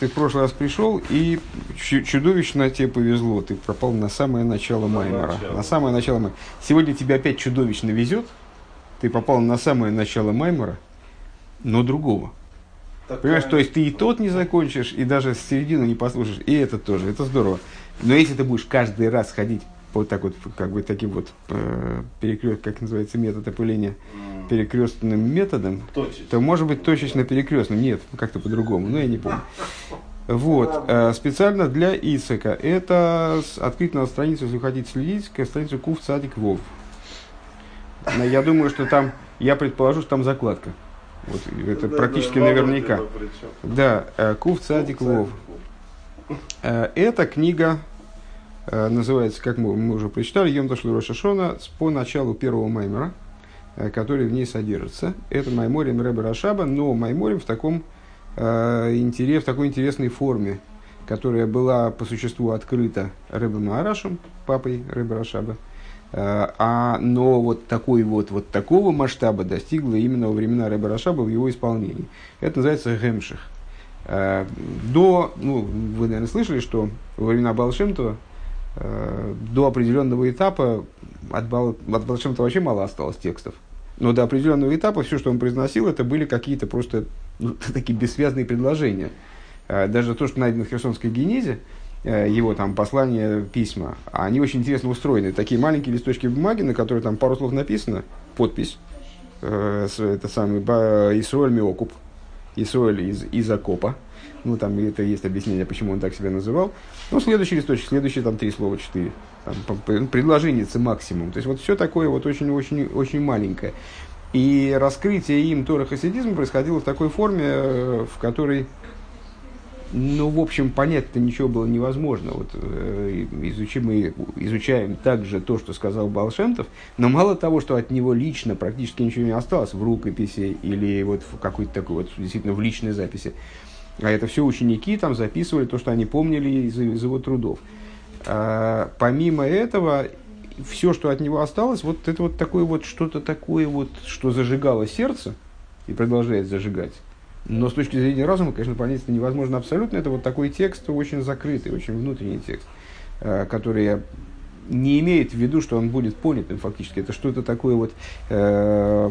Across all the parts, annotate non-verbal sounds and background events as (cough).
Ты в прошлый раз пришел, и чудовищно тебе повезло. Ты пропал на самое начало Маймера. На самое начало Маймера. Сегодня тебе опять чудовищно везет. Ты попал на самое начало Маймера, но другого. Такая... Понимаешь, то есть ты и тот не закончишь, и даже с середины не послушаешь, и это тоже. Это здорово. Но если ты будешь каждый раз ходить вот так вот, как бы таким вот э, перекрест, как называется, метод опыления, перекрестным методом, Точечно. то может быть точечно перекрестным. Нет, как-то по-другому, но я не помню. Вот, э, специально для Исака. Это открыть на страницу, если хотите следить, страницу Кув Цадик Вов. Я думаю, что там, я предположу, что там закладка. Вот, это да, практически да, наверняка. Да, э, Кув Цадик Вов. Это книга называется, как мы, мы уже прочитали, Йом Ташлу Рошашона по началу первого маймера, э, который в ней содержится. Это Майморим Рэбе Рашаба, но Майморим в, таком, э, интерес, в такой интересной форме, которая была по существу открыта Рэбе Маарашем, папой Рэбе Рашаба, э, а, но вот такой вот, вот такого масштаба достигла именно во времена Рэбе Рашаба в его исполнении. Это называется Гемших. Э, до, ну, вы, наверное, слышали, что во времена Балшемтова Э, до определенного этапа от, Бал, от Балшемта вообще мало осталось текстов. Но до определенного этапа все, что он произносил, это были какие-то просто ну, (laughs) такие бессвязные предложения. Э, даже то, что найдено в Херсонской генезе, э, его там послания, письма, они очень интересно устроены. Такие маленькие листочки бумаги, на которые там пару слов написано, подпись, это самый Исруэль Миокуп, Исруэль из, из окопа, ну, там это есть объяснение, почему он так себя называл. Ну, следующий листочек, следующие там три слова, четыре. Там, предложение максимум. То есть, вот все такое вот очень-очень-очень маленькое. И раскрытие им Тора хасидизма происходило в такой форме, э, в которой, ну, в общем, понять-то ничего было невозможно. Вот, э, изучим, мы изучаем также то, что сказал Балшемтов, но мало того, что от него лично практически ничего не осталось в рукописи или вот в какой-то такой вот действительно в личной записи, а это все ученики там записывали то, что они помнили из, из его трудов. А, помимо этого, все, что от него осталось, вот это вот такое вот что-то такое вот, что зажигало сердце и продолжает зажигать. Но с точки зрения разума, конечно, понять это невозможно абсолютно. Это вот такой текст, очень закрытый, очень внутренний текст, а, который не имеет в виду, что он будет понятым фактически. Это что-то такое вот э,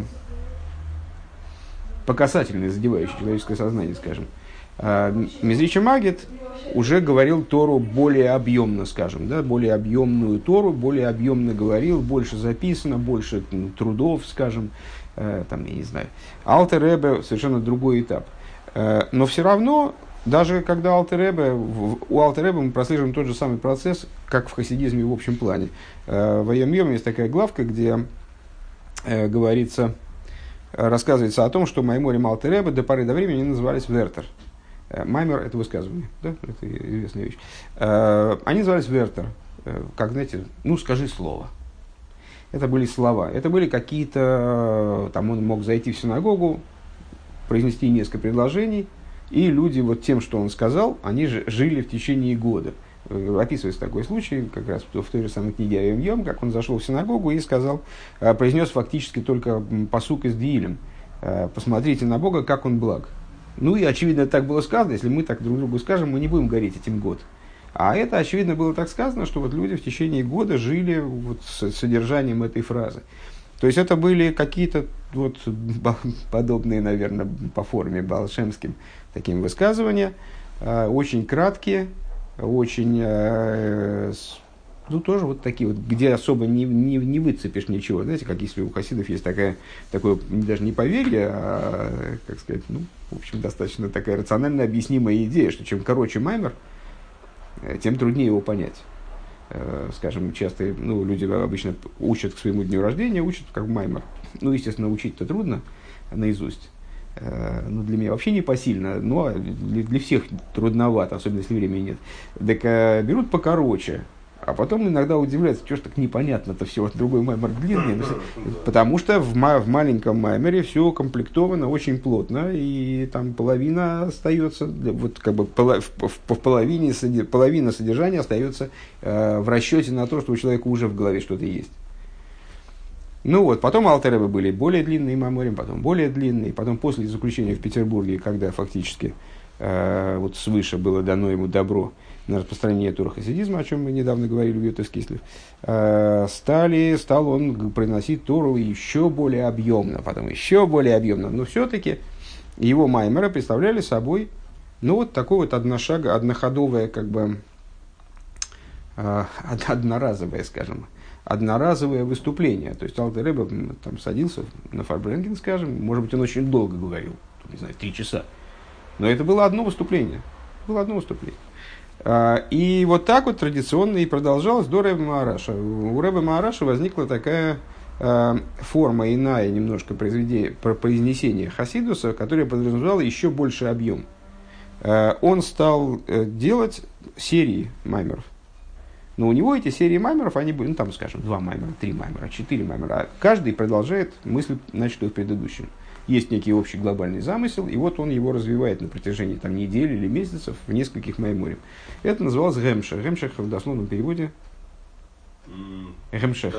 по задевающее человеческое сознание, скажем. А, Мизрича Магит уже говорил Тору более объемно, скажем, да, более объемную Тору, более объемно говорил, больше записано, больше ну, трудов, скажем, э, там, я не знаю. Алтер Ребе совершенно другой этап. Э, но все равно, даже когда Алтер Ребе, у Алтер Ребе мы прослеживаем тот же самый процесс, как в хасидизме в общем плане. Э, в Айом есть такая главка, где э, говорится, рассказывается о том, что Майморим Алтер Ребе до поры до времени назывались Вертер – Э, Маймер – это высказывание, да? это известная вещь. Э, они назывались Вертер, э, как, знаете, ну, скажи слово. Это были слова. Это были какие-то, там он мог зайти в синагогу, произнести несколько предложений, и люди вот тем, что он сказал, они же жили в течение года. Описывается такой случай, как раз в той же самой книге Айом Йом, как он зашел в синагогу и сказал, произнес фактически только посук из Диилем. Посмотрите на Бога, как он благ. Ну и очевидно так было сказано, если мы так друг другу скажем, мы не будем гореть этим год. А это, очевидно, было так сказано, что вот люди в течение года жили вот с содержанием этой фразы. То есть это были какие-то вот (laughs) подобные, наверное, по форме балшемским таким высказывания, а, очень краткие, очень э, ну, тоже вот такие вот, где особо не, не, не выцепишь ничего. Знаете, как если у хасидов есть такая, такое даже не поверье, а, как сказать, ну, в общем, достаточно такая рационально объяснимая идея, что чем короче маймер, э, тем труднее его понять. Э, скажем, часто ну, люди обычно учат к своему дню рождения, учат как маймер. Ну, естественно, учить-то трудно наизусть. Э, ну, для меня вообще не посильно, но для, всех трудновато, особенно если времени нет. Так берут покороче, а потом иногда удивляется, что ж так непонятно-то все, вот другой маймер длинный. Ну, потому что в, в маленьком маймере все комплектовано очень плотно, и там половина остается, вот как бы в, в, в половине, половина содержания остается э, в расчете на то, что у человека уже в голове что-то есть. Ну вот, потом Алтеребы были более длинные майморим, потом более длинные, потом после заключения в Петербурге, когда фактически э, вот свыше было дано ему добро на распространение тура хасидизма, о чем мы недавно говорили в Ютас Кислев, э, стали, стал он приносить Тору еще более объемно, потом еще более объемно. Но все-таки его маймеры представляли собой ну, вот такое вот одношаг, одноходовое, как бы, э, одноразовое, скажем, одноразовое выступление. То есть Алтер Рэбе там садился на Фарбренген, скажем, может быть, он очень долго говорил, не знаю, три часа. Но это было одно выступление. Было одно выступление. А, и вот так вот традиционно и продолжалось до Рэба Маараша. У Рэба Маараша возникла такая а, форма иная немножко произнесения Хасидуса, которая подразумевала еще больше объем. А, он стал э, делать серии маймеров. Но у него эти серии маймеров, они были, ну там, скажем, два маймера, три маймера, четыре маймера. Каждый продолжает мысль, начатую в предыдущем есть некий общий глобальный замысел, и вот он его развивает на протяжении там, недели или месяцев в нескольких майморем. Это называлось Гемшех. Гемшех в дословном переводе. Гемшех.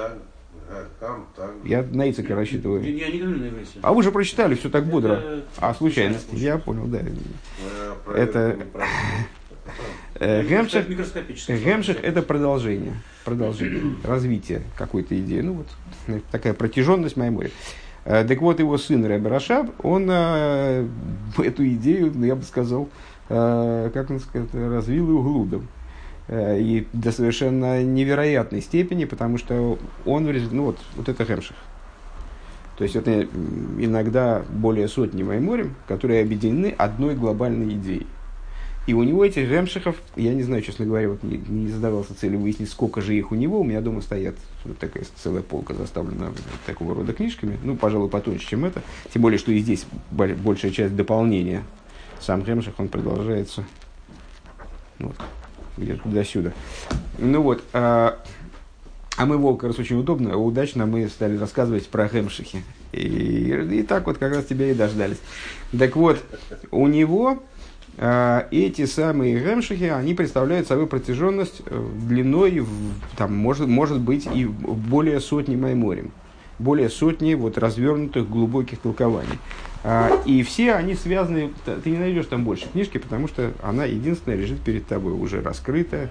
Я на Ицеке рассчитываю. Я не говорю на. А вы же прочитали все так бодро. Это... А, случайно. Я понял, да. Это... Э, Гемшех, Гемшех это продолжение, продолжение, (clears throat) развитие какой-то идеи. Ну вот такая протяженность Маймори. Э, так вот, его сын Рэбе Рашаб, он э, (laughs) эту идею, ну, я бы сказал, э, как он сказать, развил и углудом. И до совершенно невероятной степени, потому что он, ну вот, вот это Хемших. То есть это иногда более сотни майморем, которые объединены одной глобальной идеей. И у него этих ремшихов, я не знаю, честно говоря, вот не, не задавался целью выяснить, сколько же их у него. У меня дома стоят вот такая целая полка заставлена такого рода книжками. Ну, пожалуй, потоньше, чем это. Тем более, что и здесь большая часть дополнения. Сам ремших, он продолжается вот, где-то туда-сюда. Ну вот, а, а мы, Волк, раз очень удобно, удачно мы стали рассказывать про Хемшихи. И, и так вот как раз тебя и дождались. Так вот, у него эти самые гемшихи, они представляют собой протяженность э, длиной, там, может, может быть, и более сотни майморем. Более сотни вот, развернутых глубоких толкований. А, и все они связаны, ты не найдешь там больше книжки, потому что она единственная лежит перед тобой, уже раскрытая.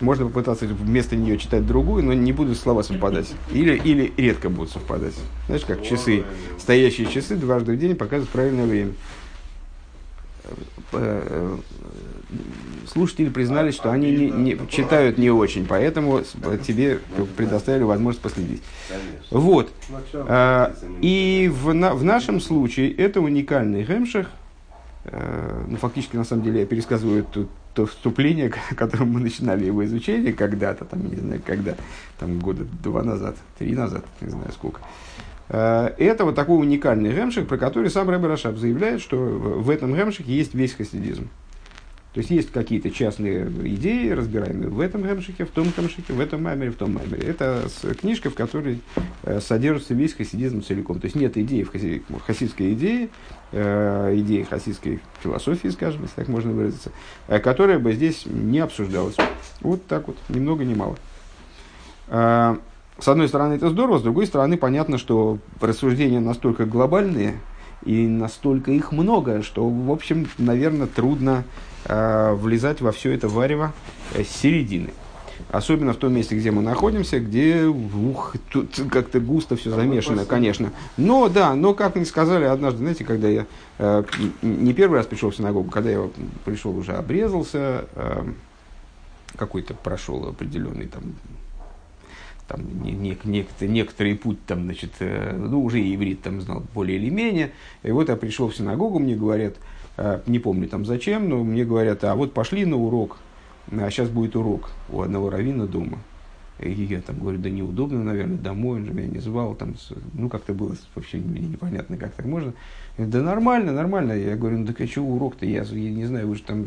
Можно попытаться вместо нее читать другую, но не будут слова совпадать. Или, или редко будут совпадать. Знаешь, как часы, стоящие часы дважды в день показывают правильное время. Э, слушатели признались, что они не, не, читают не очень, поэтому тебе предоставили возможность последить. Вот. А, и в, на, в нашем случае это уникальный гемших. Э, ну, фактически, на самом деле, я пересказываю то, то вступление, (laughs) которым мы начинали его изучение когда-то, там, не знаю, когда, там, года два назад, три назад, не знаю сколько. Э, это вот такой уникальный гемшик, про который сам Рэбе Рашаб заявляет, что в этом гемшике есть весь хасидизм. То есть есть какие-то частные идеи, разбираемые в этом гемшике, в том гемшике, в этом маймере, в том маймере. Это книжка, в которой э, содержится весь хасидизм целиком. То есть нет идеи в хаси, хасидской идее, э, идеи хасидской философии, скажем, если так можно выразиться, которая бы здесь не обсуждалась. Вот так вот, ни много ни мало с одной стороны, это здорово, с другой стороны, понятно, что рассуждения настолько глобальные и настолько их много, что, в общем, наверное, трудно э, влезать во все это варево э, с середины. Особенно в том месте, где мы находимся, где ух, тут как-то густо все замешано, конечно. Но да, но как мне сказали однажды, знаете, когда я э, не первый раз пришел в синагогу, когда я пришел уже обрезался, э, какой-то прошел определенный там там, не, не, некоторый, некоторый путь там, значит, э, ну, уже и иврит там знал более или менее. И вот я пришел в синагогу, мне говорят, э, не помню там зачем, но мне говорят, а вот пошли на урок, а сейчас будет урок у одного равина дома. И я там говорю, да неудобно, наверное, домой, он же меня не звал, там, ну, как-то было вообще непонятно, как так можно. Да нормально, нормально. Я говорю, ну, так а что урок-то, я, я не знаю, вы же там,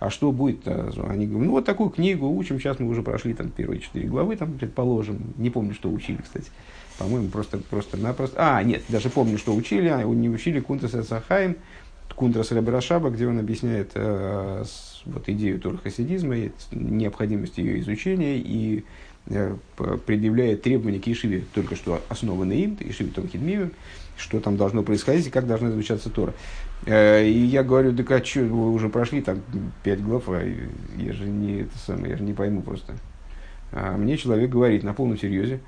а что будет-то? Они говорят, ну, вот такую книгу учим, сейчас мы уже прошли там первые четыре главы, там, предположим, не помню, что учили, кстати. По-моему, просто, просто-напросто. А, нет, даже помню, что учили, а не учили Кунтас Эцахаим, Кунтрас Рабирашаба, где он объясняет э, вот идею торхасидизма, необходимость ее изучения и предъявляет требования к Ешиве, только что основанные им, Ешиве Томхидмию, что там должно происходить и как должна изучаться Тора. Э, и я говорю, да а что, вы уже прошли там пять глав, а я же не это самое, я же не пойму просто. А мне человек говорит на полном серьезе,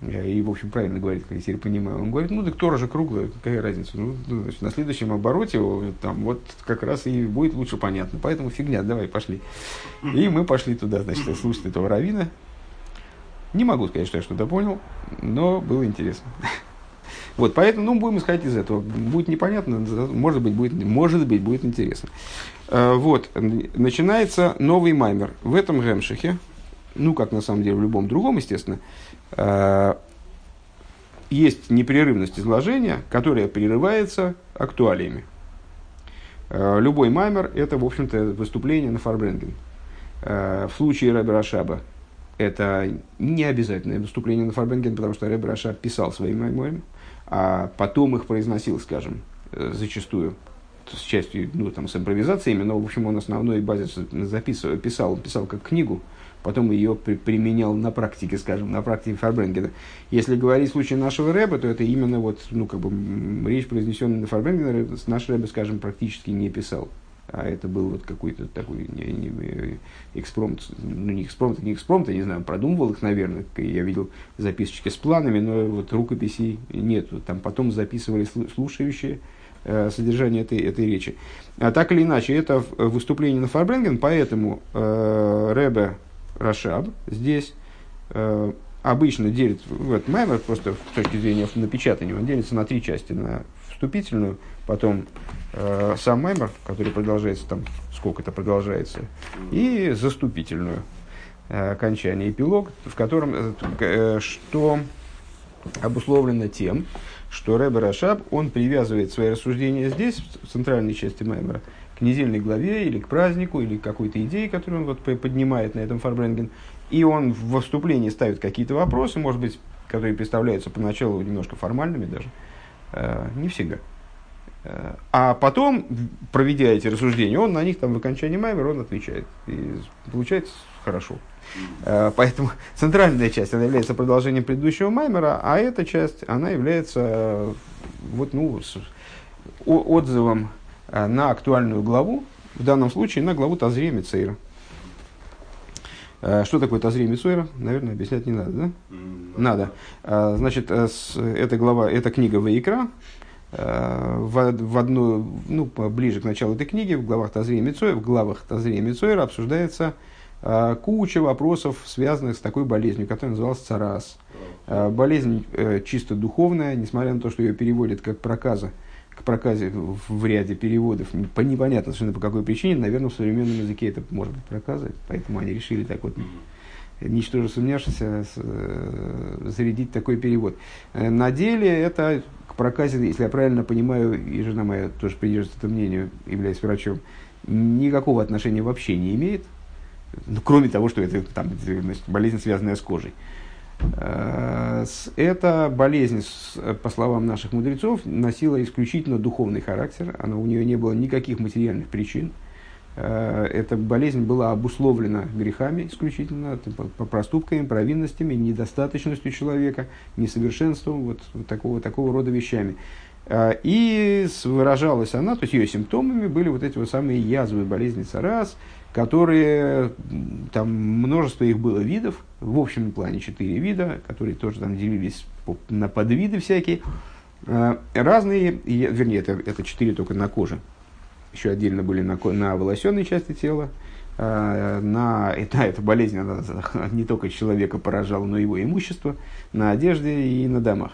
и, в общем, правильно говорит, я теперь понимаю. Он говорит, ну, так Тора же круглая, какая разница. Ну, ну, значит, на следующем обороте там вот как раз и будет лучше понятно. Поэтому фигня, давай, пошли. И мы пошли туда, значит, слушать этого равина. Не могу сказать, что я что-то понял, но было интересно. (laughs) Вот, поэтому, ну, будем исходить из этого. Будет непонятно, может быть, будет, может быть, будет интересно. Э, вот, начинается новый маймер. В этом гемшехе, ну, как на самом деле в любом другом, естественно, э, есть непрерывность изложения, которая прерывается актуалиями. Э, любой маймер – это, в общем-то, выступление на фарбренген. В случае Рэбе Рашаба это не обязательное выступление на фарбренген, потому что Рэбе Рашаб писал свои майморы, а потом их произносил, скажем, э, зачастую с частью, ну, там, с импровизациями, но, в общем, он основной базис записывал, писал, писал как книгу, потом ее при, применял на практике, скажем, на практике Фарбренгена. Если говорить в случае нашего рэба, то это именно вот, ну, как бы, речь, произнесенная на Фарбренгена, наш рэбе, скажем, практически не писал а это был вот какой-то такой не, не, э, экспромт, ну не экспромт, не экспромт, я не знаю, продумывал их, наверное, я видел записочки с планами, но вот рукописей нет, там потом записывали слушающие э, содержание этой, этой речи. А так или иначе, это выступление на Фарбренген, поэтому э, Ребе Рашаб здесь э, обычно делит, вот Маймер просто с точки зрения напечатания, он делится на три части, на вступительную, потом э, сам маймер, который продолжается там, сколько это продолжается, и заступительную э, окончание, эпилог, в котором, э, э, что обусловлено тем, что Рэбер Рашаб, он привязывает свои рассуждения здесь, в центральной части Маймера, к недельной главе или к празднику, или к какой-то идее, которую он вот поднимает на этом Фарбренген. И он в вступлении ставит какие-то вопросы, может быть, которые представляются поначалу немножко формальными даже, э, не всегда. Э, а потом, проведя эти рассуждения, он на них там в окончании Маймера он отвечает. И получается хорошо. Э, поэтому (laughs) центральная часть, она является продолжением предыдущего Маймера, а эта часть, она является э, вот, ну, отзывом на актуальную главу, в данном случае на главу Тазрия Мицейра. Что такое Тазрия Мицейра? Наверное, объяснять не надо, да? Надо. Значит, эта глава, эта книга Ваикра, в, в одну, ну, ближе к началу этой книги, в главах Тазрия Мицойра, в главах Тазрия Мицойра обсуждается э, куча вопросов, связанных с такой болезнью, которая называлась царас. Э, болезнь э, чисто духовная, несмотря на то, что ее переводят как проказа, к проказе в, в ряде переводов, по непонятно совершенно по какой причине, наверное, в современном языке это может быть проказа, поэтому они решили так вот ничтоже сумняшися, э, зарядить такой перевод. Э, на деле это проказе, если я правильно понимаю, и жена моя тоже придерживается этому мнению, являясь врачом, никакого отношения вообще не имеет, ну, кроме того, что это там, болезнь, связанная с кожей. Э, эта болезнь, по словам наших мудрецов, носила исключительно духовный характер, она, у нее не было никаких материальных причин. Э, эта болезнь была обусловлена грехами исключительно, по проступками, провинностями, недостаточностью человека, несовершенством, вот, вот такого, такого рода вещами. Э, и выражалась она, то есть ее симптомами были вот эти вот самые язвы болезни царас, которые, там множество их было видов, в общем плане четыре вида, которые тоже там делились на подвиды всякие, э, разные, вернее, это, это четыре только на коже, еще отдельно были на, на волосенной части тела, э, на, да, (laughs) эта болезнь она (laughs) не только человека поражала, но и его имущество, на одежде и на домах.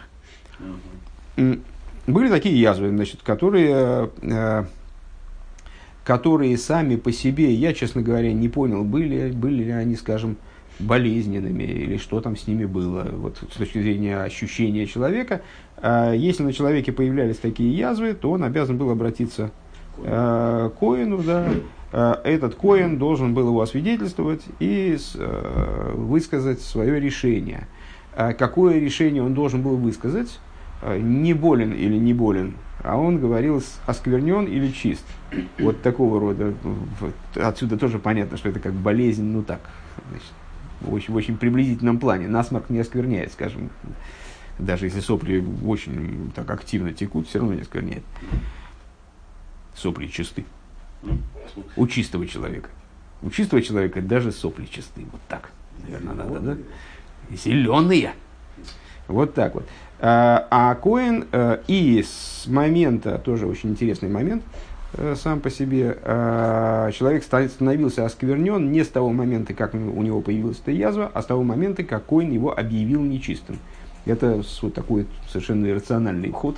Были такие язвы, значит, которые, э, которые сами по себе, я, честно говоря, не понял, были, были ли они, скажем, болезненными или что там с ними было, вот с точки зрения ощущения человека. Э, если на человеке появлялись такие язвы, то он обязан был обратиться э, Коину, да, э, этот Коин должен был его освидетельствовать и э, высказать свое решение. Э, какое решение он должен был высказать? Не болен или не болен, а он говорил осквернен или чист. Вот такого рода. Отсюда тоже понятно, что это как болезнь, ну так, значит, в очень, в очень приблизительном плане. Насморк не оскверняет, скажем. Даже если сопли очень так активно текут, все равно не оскверняет. Сопли чисты. У чистого человека. У чистого человека даже сопли чисты. Вот так, наверное, надо, да? Зеленые. Вот так вот. А, а Коин э, и с момента, тоже очень интересный момент, э, сам по себе, э, человек становился осквернен не с того момента, как у него появилась эта язва, а с того момента, как Коин его объявил нечистым. Это вот такой совершенно иррациональный ход,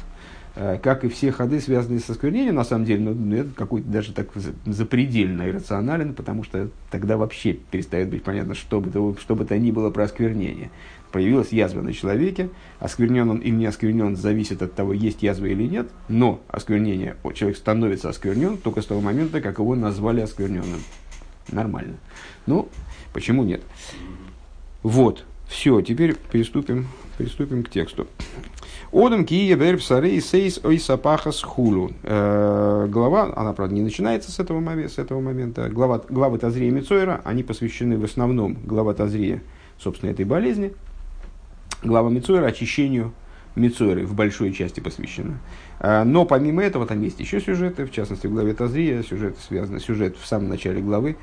как и все ходы, связанные с осквернением, на самом деле, ну, ну это какой-то даже так запредельно иррационален, потому что тогда вообще перестает быть понятно, что бы то, что бы то ни было про осквернение появилась язва на человеке, осквернен он или не осквернен, зависит от того, есть язва или нет, но осквернение, человек становится осквернен только с того момента, как его назвали оскверненным. Нормально. Ну, почему нет? Вот, все, теперь приступим, приступим к тексту. Одам кие верб сарей сейс ой сапахас хулу. Э, глава, она, правда, не начинается с этого, момента, с этого момента. Глава, главы Тазрия Мицойра, они посвящены в основном, глава Тазрия, собственно, этой болезни – глава Мицойра очищению Мицойры в большой части посвящена. А, но помимо этого там есть еще сюжеты, в частности в главе Тазрия, сюжет связан, сюжет в самом начале главы,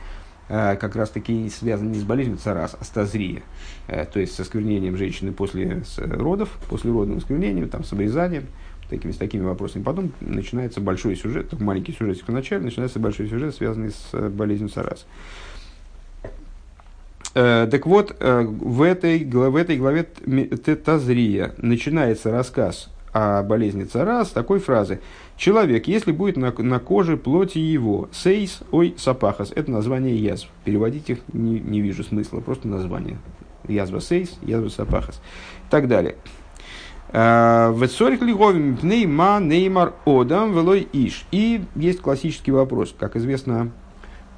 как раз таки связан не с болезнью царас, а с тазрия, а, то есть со сквернением женщины после родов, после родным сквернением, там, с обрезанием, такими, с такими вопросами. Потом начинается большой сюжет, маленький сюжетик в начале, начинается большой сюжет, связанный с болезнью царас. Э, так вот, э, в этой, в этой главе Тазрия начинается рассказ о болезни цара с такой фразы. Человек, если будет на, на коже плоти его, сейс, ой, сапахас, это название язв. Переводить их не, не вижу смысла, просто название. Язва сейс, язва сапахас. И так далее. Э, в лиговим нейма неймар одам велой иш. И есть классический вопрос, как известно,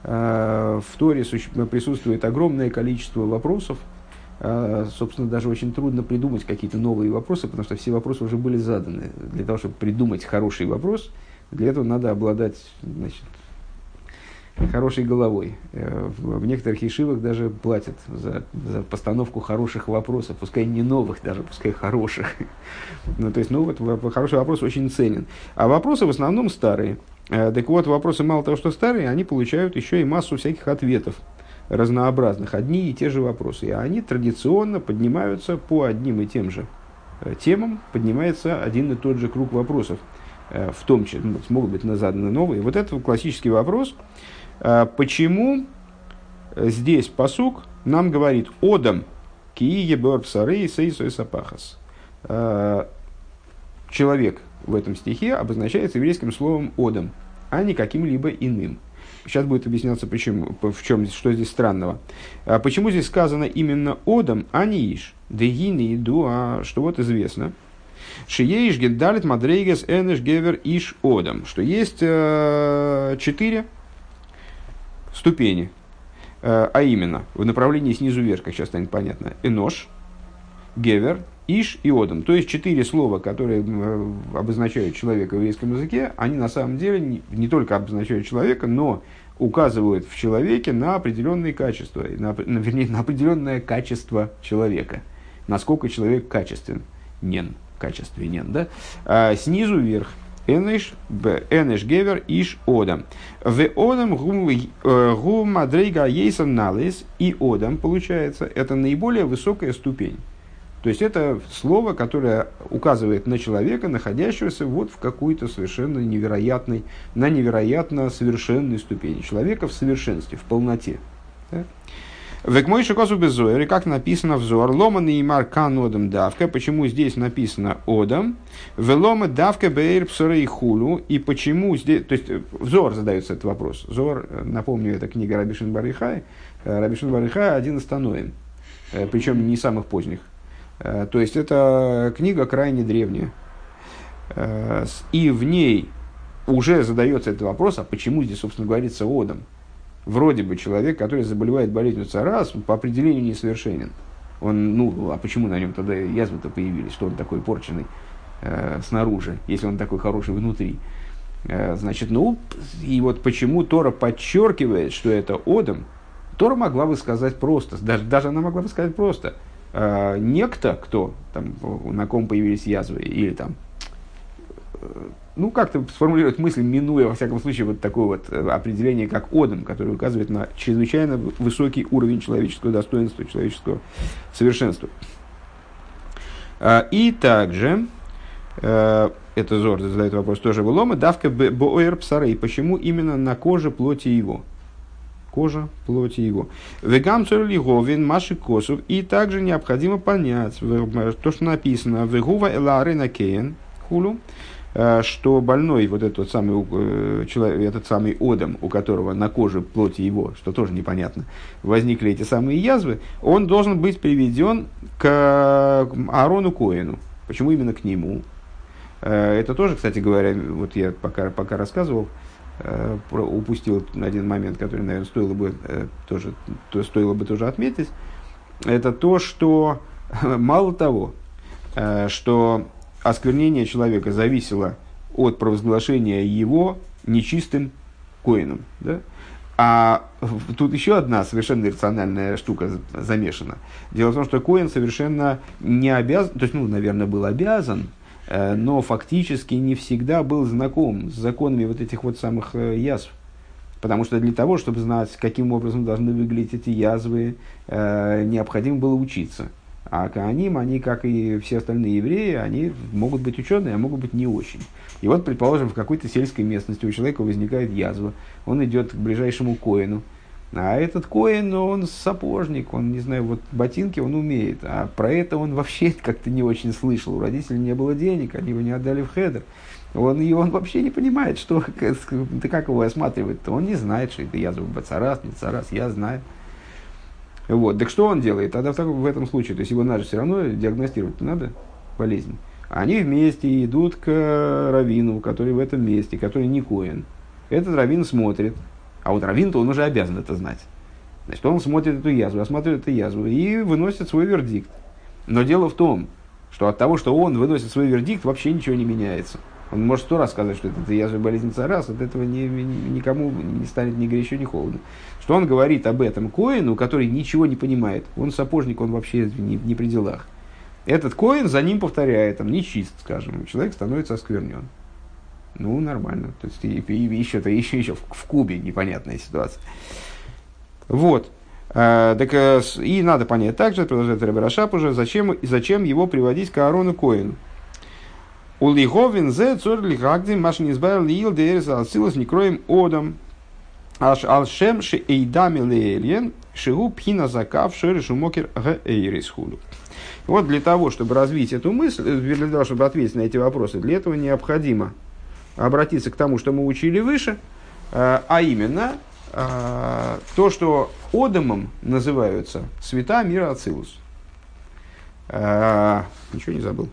Э, в Торе присутствует огромное количество вопросов. Э, собственно, даже очень трудно придумать какие-то новые вопросы, потому что все вопросы уже были заданы. Для того, чтобы придумать хороший вопрос, для этого надо обладать значит, хорошей головой. Э, в некоторых ешивах даже платят за, за постановку хороших вопросов, пускай не новых, даже пускай хороших. (laughs) ну, то есть, ну вот хороший вопрос очень ценен. А вопросы в основном старые. Э, так вот, вопросы мало того, что старые, они получают еще и массу всяких ответов разнообразных, одни и те же вопросы. И они традиционно поднимаются по одним и тем же э, темам, поднимается один и тот же круг вопросов. Э, в том числе, ну, могут быть заданы новые. Вот это классический вопрос. Почему здесь посук нам говорит «Одам кие бёрпсары и сейсой сапахас». Человек, в этом стихе обозначается еврейским словом «одам», а не каким-либо иным. Сейчас будет объясняться, почему, в чем, что здесь странного. А почему здесь сказано именно «одам», а не «иш»? Дегини иду, а что вот известно. Шиеиш гедалит мадрейгес энеш гевер иш одам. Что есть э, четыре ступени, э, а именно в направлении снизу вверх, как сейчас станет понятно, энош, гевер, Иш и Одам. То есть четыре слова, которые э, обозначают человека в еврейском языке, они на самом деле не, не только обозначают человека, но указывают в человеке на определенные качества, на, на, вернее, на определенное качество человека. Насколько человек качествен. Нен, качественен, да? А, снизу вверх. Энеш, энеш гевер, иш одам. В одам гум э, мадрейга ейсан налис. И одам, получается, это наиболее высокая ступень. То есть это слово, которое указывает на человека, находящегося вот в какой-то совершенно невероятной, на невероятно совершенной ступени. Человека в совершенстве, в полноте. Век мой шикосу без и как написано в Зор, ломан и маркан одам давка, почему здесь написано одам, велома давка бейр и хулу, и почему здесь, то есть в Зор задается этот вопрос. Зор, напомню, это книга Рабишин Барихай, Рабишин Барихай один из причем не самых поздних. Э, то есть это книга крайне древняя. Э, и в ней уже задается этот вопрос, а почему здесь, собственно, говорится одом? Вроде бы человек, который заболевает болезнью царас, по определению несовершенен. Он, ну, а почему на нем тогда язвы-то появились, что он такой порченный э, снаружи, если он такой хороший внутри? Э, значит, ну, и вот почему Тора подчеркивает, что это одом, Тора могла бы сказать просто, даже, даже она могла бы сказать просто – э, некто, кто, там, на ком появились язвы, или там ну, как-то сформулировать мысль, минуя, во всяком случае, вот такое вот э, определение, как Одам, которое указывает на чрезвычайно высокий уровень человеческого достоинства, человеческого совершенства. А, и также, э, это Зор задает вопрос тоже в Лома, давка боэр псара, и почему именно на коже плоти его? Кожа плоти его. Вегам цорлиговин маши косов. И также необходимо понять то, что написано. Вегува элары на кейн хулу Э, что больной, вот этот самый, э, человек, этот самый Одам, у которого на коже плоти его, что тоже непонятно, возникли эти самые язвы, он должен быть приведен к Аарону Коину. Почему именно к нему? Э, это тоже, кстати говоря, вот я пока, пока рассказывал, упустил один момент, который, наверное, стоило бы тоже, то стоило бы тоже отметить. Это то, что (laughs) мало того, что осквернение человека зависело от провозглашения его нечистым коином. Да? А тут еще одна совершенно иррациональная штука замешана. Дело в том, что Коин совершенно не обязан, то есть, ну, наверное, был обязан, э, но фактически не всегда был знаком с законами вот этих вот самых э, язв. Потому что для того, чтобы знать, каким образом должны выглядеть эти язвы, э, необходимо было учиться. А Кааним, они, как и все остальные евреи, они могут быть ученые, а могут быть не очень. И вот, предположим, в какой-то сельской местности у человека возникает язва, он идет к ближайшему коину, а этот коин, он сапожник, он, не знаю, вот ботинки он умеет, а про это он вообще (laughs) как-то не очень слышал. У родителей не было денег, они его не отдали в хедер. Он, и он вообще не понимает, что, (laughs) ты как его осматривать-то. Он не знает, что это язва бацарас, не царас, я знаю. Вот. Так что он делает? Тогда в, таком, в этом случае, то есть его надо все равно диагностировать надо болезнь. Они вместе идут к раввину, который в этом месте, который не коин. Этот раввин смотрит, а вот раввин-то он уже обязан это знать. Значит, он смотрит эту язву, осматривает эту язву и выносит свой вердикт. Но дело в том, что от того, что он выносит свой вердикт, вообще ничего не меняется. Он может сто раз сказать, что это язва болезнь раз, от этого ни, ни, никому не станет ни горячо, ни холодно. Что он говорит об этом Коину, который ничего не понимает. Он сапожник, он вообще не, не при делах. Этот Коин за ним повторяет, там, нечист, скажем, человек становится осквернен. Ну, нормально. То есть, и, и, еще, то еще, еще в, в Кубе непонятная ситуация. Вот. А, так, э, и надо понять также, продолжает Рабарашап уже, зачем, зачем его приводить к Аарону Коину. У Лиховин зе цор лихагдим машин избавил лил дерес алсилос некроем одам. Аш алшем ши эйдами леэльен шигу пхина закав шери шумокер г эйрис худу. Вот для того, чтобы развить эту мысль, э, для того, чтобы ответить на эти вопросы, для этого необходимо обратиться к тому, что мы учили выше, э, а именно э, то, что Одамом называются света мира Ацилус. Ничего не забыл.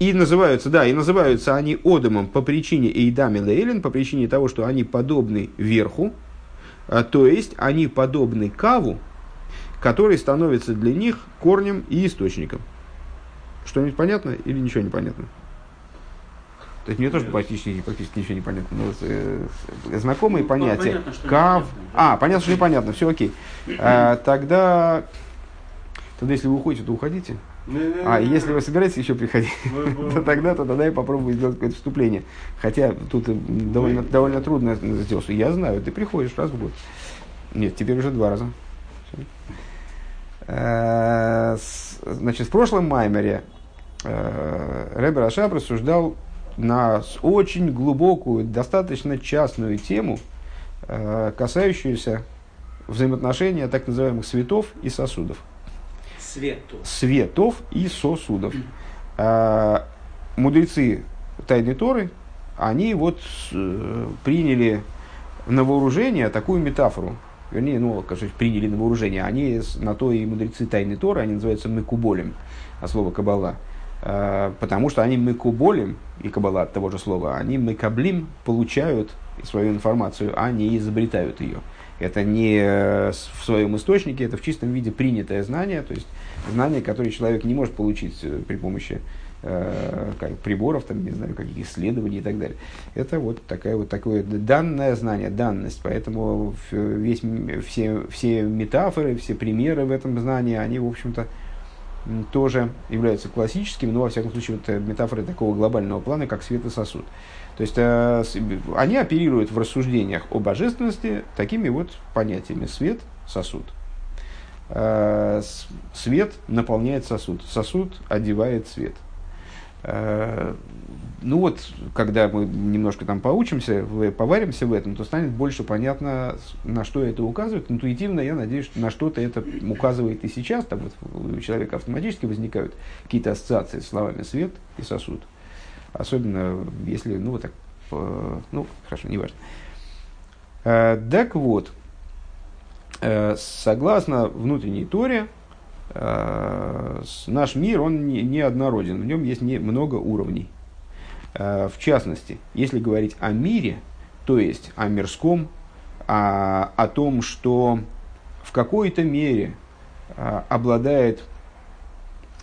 И называются, да, и называются они Одамом по причине Эйдами Лейлин, по причине того, что они подобны верху, то есть они подобны Каву, который становится для них корнем и источником. Что-нибудь понятно или ничего не понятно? То есть мне тоже практически, практически ничего не понятно. Но, э, знакомые ну, понятия. Понятно, Кав. Непонятно, да? А, понятно, что непонятно. Все окей. А, тогда, тогда, если вы уходите, то уходите. А если вы собираетесь еще приходить, (laughs) то тогда, то тогда я попробую сделать какое-то вступление. Хотя тут довольно, довольно трудно сделать. Я знаю, ты приходишь раз в год. Нет, теперь уже два раза. Э, значит, в прошлом Маймере э, Ребер Ашаб рассуждал на очень глубокую, достаточно частную тему, э, касающуюся взаимоотношения так называемых светов и сосудов. Светов. Светов и сосудов. А, мудрецы Тайной Торы, они вот э, приняли на вооружение такую метафору. Вернее, ну, конечно, приняли на вооружение. Они на то и мудрецы Тайной Торы, они называются мекуболем, а слово кабала. А, потому что они мекуболем, и кабала от того же слова, они мекаблим получают свою информацию, а не изобретают ее. Это не э, в своем источнике, это в чистом виде принятое знание, то есть знание, которое человек не может получить э, при помощи э, как, приборов, там, не знаю, каких исследований и так далее. Это вот, такая, вот такое данное знание, данность. Поэтому весь, все, все метафоры, все примеры в этом знании, они, в общем-то, тоже являются классическими, но, во всяком случае, вот метафоры такого глобального плана, как свет и сосуд. То есть э, они оперируют в рассуждениях о божественности такими вот понятиями свет, сосуд. Э, свет наполняет сосуд, сосуд одевает свет. Э, ну вот, когда мы немножко там поучимся, поваримся в этом, то станет больше понятно, на что это указывает. Интуитивно, я надеюсь, что на что-то это указывает и сейчас. Там вот у человека автоматически возникают какие-то ассоциации с словами «свет» и «сосуд». Особенно если, ну, вот так, ну, хорошо, неважно. Э, так вот, э, согласно внутренней Торе, э, наш мир, он не, неоднороден, в нем есть не, много уровней. В частности, если говорить о мире, то есть о мирском, о, о том, что в какой-то мере обладает,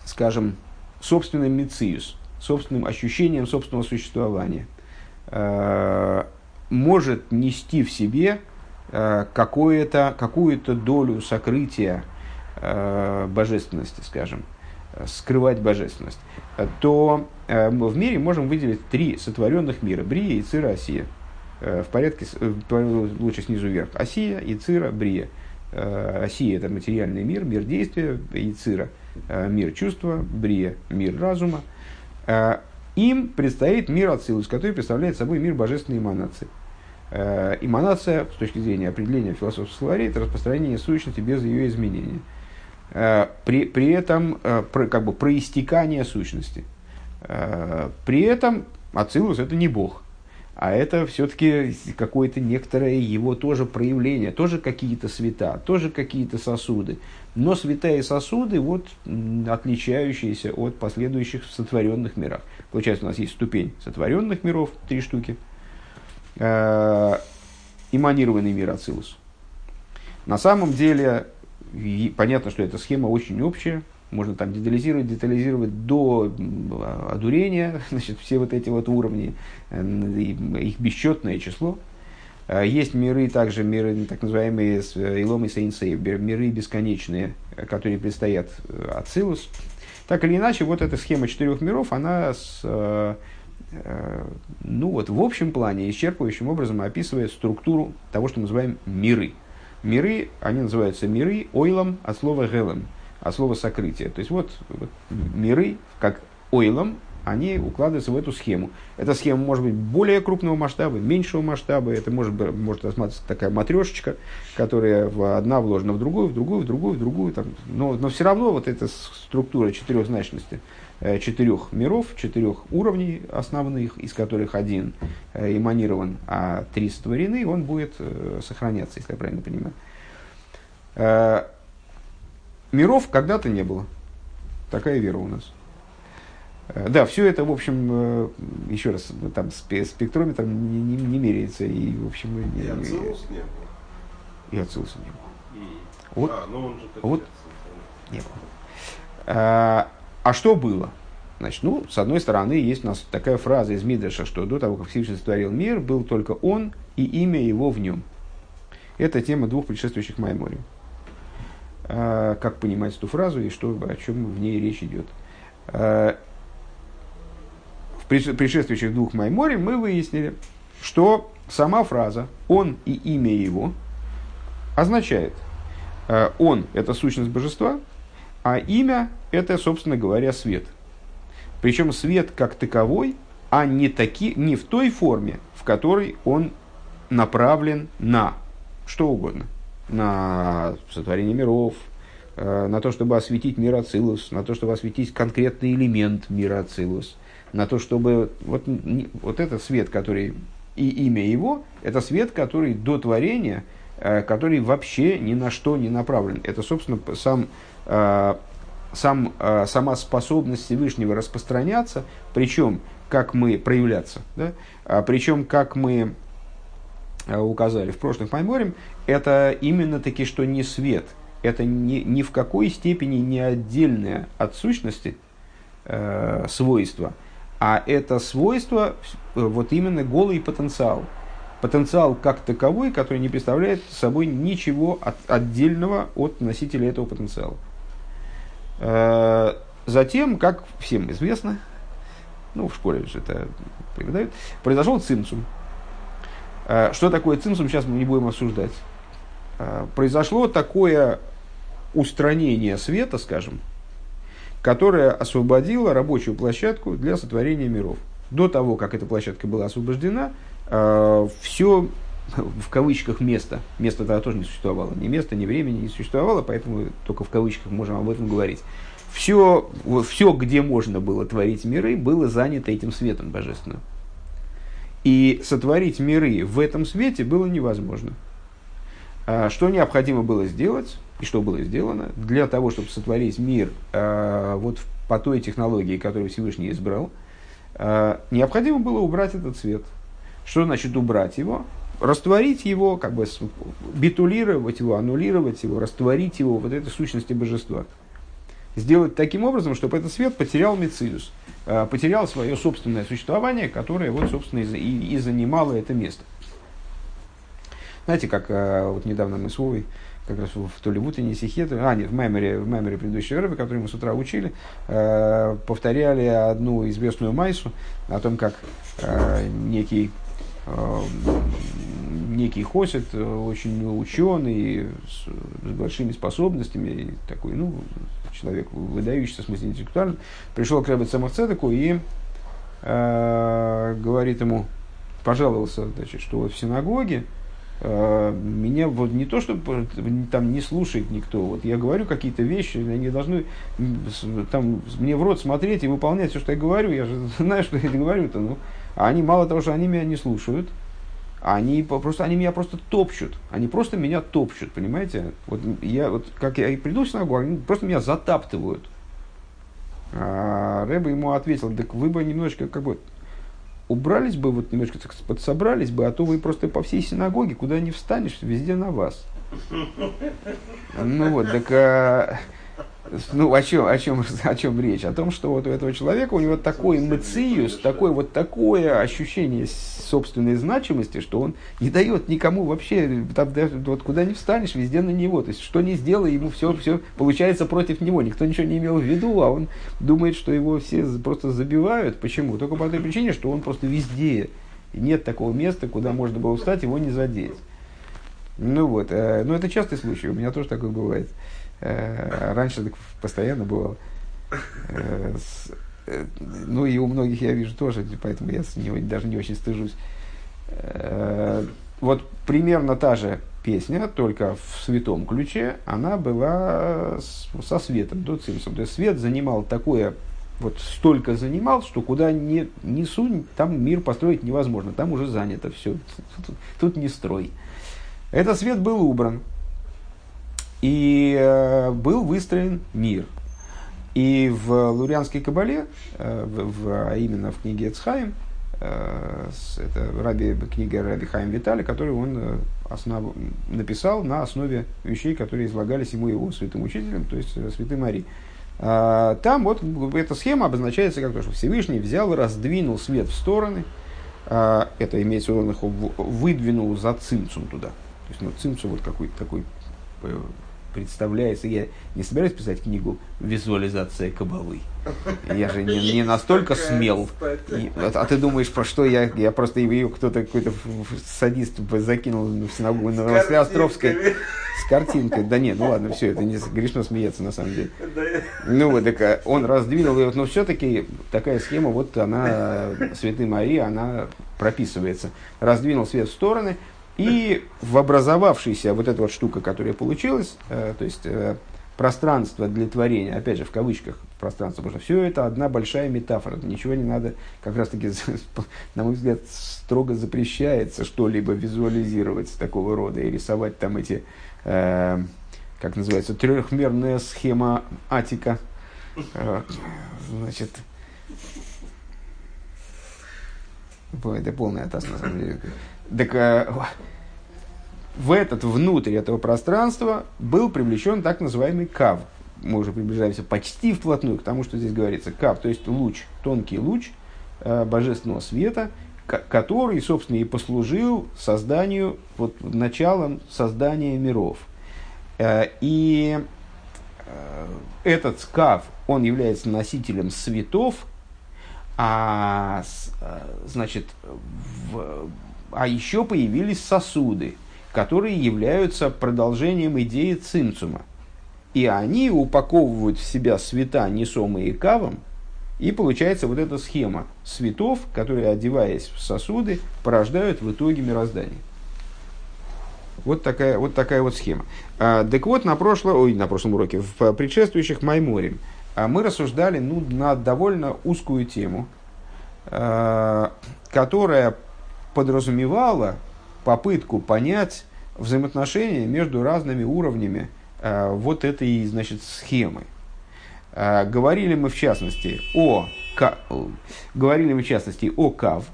скажем, собственным мециус, собственным ощущением собственного существования, э, может нести в себе э, какую-то долю сокрытия э, божественности, скажем, скрывать божественность, то в мире можем выделить три сотворенных мира – Брия, Ицира, Осия. В порядке, лучше снизу вверх. Осия, Ицира, Брия. Осия – это материальный мир, мир действия, Ицира – мир чувства, Брия – мир разума – Э, им предстоит мир Ацилус, который представляет собой мир божественной эманации. Э, эманация, с точки зрения определения философского словаря, это распространение сущности без ее изменения. Э, при, при этом как бы проистекание сущности. При этом Ацилус это не Бог а это все-таки какое-то некоторое его тоже проявление, тоже какие-то света, тоже какие-то сосуды. Но света и сосуды, вот, отличающиеся от последующих сотворенных миров. Получается, у нас есть ступень сотворенных миров, три штуки, э, эманированный мир Ацилус. На самом деле, понятно, что эта схема очень общая, можно там детализировать, детализировать до одурения, (laughs) значит, все вот эти вот уровни, э, их бесчетное число. Э, есть миры, также миры, так называемые Илом и Сейнсей, миры бесконечные, которые предстоят Ацилус. Так или иначе, вот эта схема четырех миров, она с, э, ну вот, в общем плане исчерпывающим образом описывает структуру того, что мы называем миры. Миры, они называются миры ойлом от слова гелем – а слово сокрытие. То есть вот, вот миры, как ойлом, они укладываются в эту схему. Эта схема может быть более крупного масштаба, меньшего масштаба. Это может, быть, может рассматриваться такая матрешечка, которая одна вложена в другую, в другую, в другую, в другую. Там. Но, но все равно вот эта структура четырехзначности, э, четырех миров, четырех уровней основных, из которых один э, эманирован, а три сотворены, он будет э, сохраняться, если я правильно понимаю. Миров когда-то не было. Такая вера у нас. Э, да, все это, в общем, э, еще раз, там спектрометром не, не, не меряется. И, в общем, и, и Ацилус не было. И Ацилуса не было. Вот, а, ну он же вот не было. А, а что было? Значит, ну, с одной стороны, есть у нас такая фраза из Мидраша, что до того, как Всевышний сотворил мир, был только он и имя его в нем. Это тема двух предшествующих Майморим. А, как понимать эту фразу и что, о чем в ней речь идет. А, предшествующих двух Майморе мы выяснили, что сама фраза «он и имя его» означает а, «он» – это сущность божества, а имя – это, собственно говоря, свет. Причем свет как таковой, а не, таки, не в той форме, в которой он направлен на что угодно на сотворение миров, э, на то, чтобы осветить мир Ацилус, на то, чтобы осветить конкретный элемент мира Ацилус, на то, чтобы вот, вот этот свет, который и имя его, это свет, который до творения, э, который вообще ни на что не направлен. Это, собственно, сам, э, сам, сама способность Всевышнего распространяться, причем как мы проявляться, да? А причем как мы указали в прошлых Майморем, это именно таки, что не свет. Это ни, ни в какой степени не отдельное от сущности э, свойство, а это свойство, э, вот именно голый потенциал. Потенциал как таковой, который не представляет собой ничего от, отдельного от носителя этого потенциала. Э, затем, как всем известно, ну, в школе же это преподают, произошел цимсум. Э, что такое цимсум, сейчас мы не будем обсуждать. Произошло такое устранение света, скажем, которое освободило рабочую площадку для сотворения миров. До того, как эта площадка была освобождена, все в кавычках место, место тогда тоже не существовало, ни места, ни времени не существовало, поэтому только в кавычках можем об этом говорить. Все, все, где можно было творить миры, было занято этим светом божественным. И сотворить миры в этом свете было невозможно. А что необходимо было сделать, и что было сделано, для того, чтобы сотворить мир а, вот по той технологии, которую Всевышний избрал, а, необходимо было убрать этот свет. Что значит убрать его? растворить его, как бы битулировать его, аннулировать его, растворить его вот этой сущности божества. Сделать таким образом, чтобы этот свет потерял мециус, а, потерял свое собственное существование, которое, вот, собственно, и, и занимало это место. Знаете, как а, вот недавно мы с Вовой, как раз в то ли в утренней сихе, а нет, в меморе, в меморе предыдущей рыбы, который мы с утра учили, э, повторяли одну известную майсу о том, как э, некий Э, некий Хосит, э, очень ученый, с, с большими способностями, такой, ну, человек выдающийся, в смысле интеллектуально, пришел к Ребе Цемахцедеку и э, говорит ему, пожаловался, значит, что вот в синагоге меня вот не то, чтобы там не слушает никто, вот я говорю какие-то вещи, они должны там мне в рот смотреть и выполнять все, что я говорю, я же (laughs) знаю, что я говорю-то, ну, а они мало того, что они меня не слушают, они просто они меня просто топчут. Они просто меня топчут, понимаете? Вот я вот как я приду в синагогу, они просто меня затаптывают. А Рэба ему ответил, так вы бы немножечко как бы убрались бы, вот немножко так подсобрались бы, а то вы просто по всей синагоге, куда не встанешь, везде на вас. Ну вот, так а, ну, о чем, о, чем, (laughs) о чем речь? О том, что вот у этого человека, у него такой мециус, такое вот такое ощущение собственной значимости, что он не дает никому вообще, там, вот куда не встанешь, везде на него. То есть, что не сделай, ему все, все получается против него. Никто ничего не имел в виду, а он думает, что его все просто забивают. Почему? Только по той причине, что он просто везде. Нет такого места, куда можно было встать, его не задеть. Ну вот, э, но это частый случай, у меня тоже такое бывает. Э, раньше так постоянно бывало. Э, э, ну и у многих я вижу тоже, поэтому я даже не очень стыжусь. Вот примерно та же песня, только в святом ключе, она была со светом, до цимсом. То есть свет занимал такое, вот столько занимал, что куда не, не сунь, там мир построить невозможно, там уже занято все, тут, тут не строй. Этот свет был убран, и э, был выстроен мир. И в Лурианской Кабале, э, в, а именно в книге Эцхайм, э, это раби, книга Раби Хайм Витали, которую он основ, написал на основе вещей, которые излагались ему его святым учителем, то есть святым Мари. А, там вот эта схема обозначается как то, что Всевышний взял, раздвинул свет в стороны, а, это имеется в виду, выдвинул за цимцум туда. То есть, ну, цимцум вот какой-то такой представляется, я не собираюсь писать книгу «Визуализация кабалы». (laughs) Я же не, не настолько смел. И, а ты думаешь, про что я? Я просто ее кто-то, какой-то садист закинул в синагогу на Островской с картинкой. Да нет, ну ладно, все, это не грешно смеяться на самом деле. Ну вот, так а он раздвинул ее, но все-таки такая схема, вот она, Святой Марии, она прописывается. Раздвинул свет в стороны, и в образовавшейся вот эта вот штука, которая получилась, э, то есть э, пространство для творения, опять же в кавычках пространство, потому что все это одна большая метафора, ничего не надо, как раз таки, (laughs) на мой взгляд, строго запрещается что-либо визуализировать такого рода и рисовать там эти, э, как называется, трехмерная схема атика, э, значит, это полный атас, на самом деле. Так э, в этот, внутрь этого пространства был привлечен так называемый кав. Мы уже приближаемся почти вплотную к тому, что здесь говорится. Кав, то есть луч, тонкий луч э, божественного света, который, собственно, и послужил созданию, вот началом создания миров. Э, и этот скаф, он является носителем светов, а, значит, в, а еще появились сосуды, которые являются продолжением идеи цинцума. И они упаковывают в себя света, несомые кавом, и получается вот эта схема светов, которые, одеваясь в сосуды, порождают в итоге мироздание. Вот такая вот, такая вот схема. А, так вот, на, прошло, ой, на прошлом уроке, в предшествующих Майморе, а, мы рассуждали ну, на довольно узкую тему, а, которая подразумевала попытку понять взаимоотношения между разными уровнями а, вот этой значит, схемы. А, говорили мы в частности о, говорили мы в частности о Кав,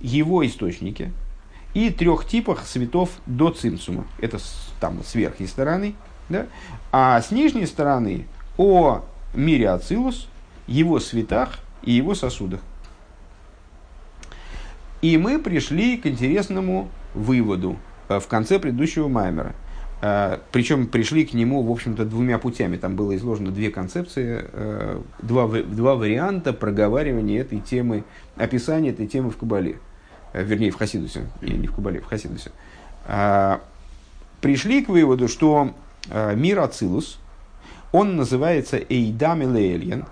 его источнике и трех типах цветов до цимсума. Это с, там с верхней стороны. Да? А с нижней стороны о мире Ацилус, его светах и его сосудах. И мы пришли к интересному выводу э, в конце предыдущего маймера – а, Причем пришли к нему, в общем-то, двумя путями. Там было изложено две концепции, э, два, два варианта проговаривания этой темы, описания этой темы в Кабале. Э, вернее, в Хасидусе. И не в Кабале, в Хасидусе. Пришли к выводу, что э, мир Ацилус, он называется Эйдам Элеэльен.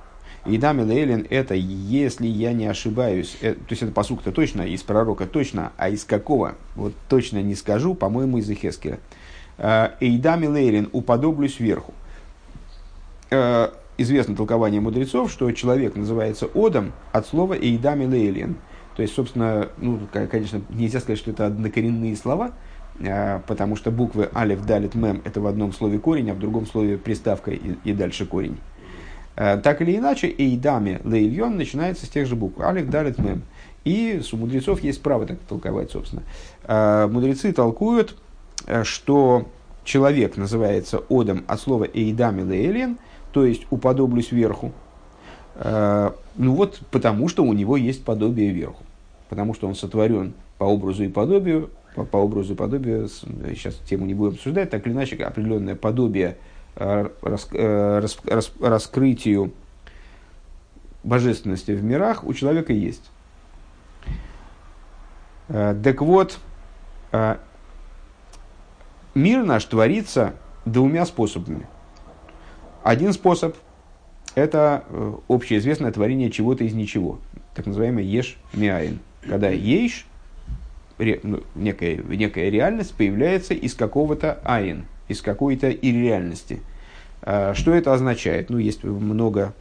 Эйдам Элеэльен – это, если я не ошибаюсь, то есть это посук-то точно, из пророка точно, а из какого, вот точно не скажу, по-моему, из Эхескера. Э, Эйдами Лейрин, уподоблюсь верху. Э, известно толкование мудрецов, что человек называется Одом от слова Эйдами Лейлин. То есть, собственно, ну, конечно, нельзя сказать, что это однокоренные слова, э, потому что буквы Алиф, Далит, Мем – это в одном слове корень, а в другом слове приставка и, и дальше корень. Так или иначе, Эйдами Лейльон начинается с тех же букв Алиф, Далит, Мем. И у мудрецов есть право так толковать, собственно. Мудрецы толкуют, Э, что человек называется одом от слова «эйдам» или «элен», то есть «уподоблюсь верху», э, ну вот потому, что у него есть подобие верху. Потому что он сотворен по образу и подобию, по, по образу и подобию, сейчас тему не будем обсуждать, так или иначе, определенное подобие э, рас, раскрытию божественности в мирах у человека есть. Так вот, мир наш творится двумя способами. Один способ – это э, общеизвестное творение чего-то из ничего, так называемый еш миаин. Когда еш, ну, некая, некая реальность, появляется из какого-то айн, из какой-то ирреальности. А, что это означает? Ну, есть много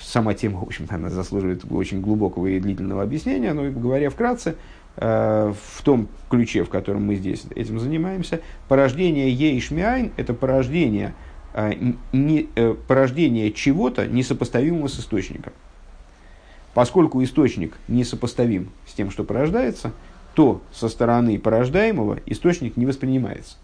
сама тема, в общем-то, она заслуживает очень глубокого и длительного объяснения, но говоря вкратце, Э, в том ключе, в котором мы здесь этим занимаемся, порождение Ейшмиайн – это порождение, э, не, э, порождение чего-то несопоставимого с источником. Поскольку источник несопоставим с тем, что порождается, то со стороны порождаемого источник не воспринимается.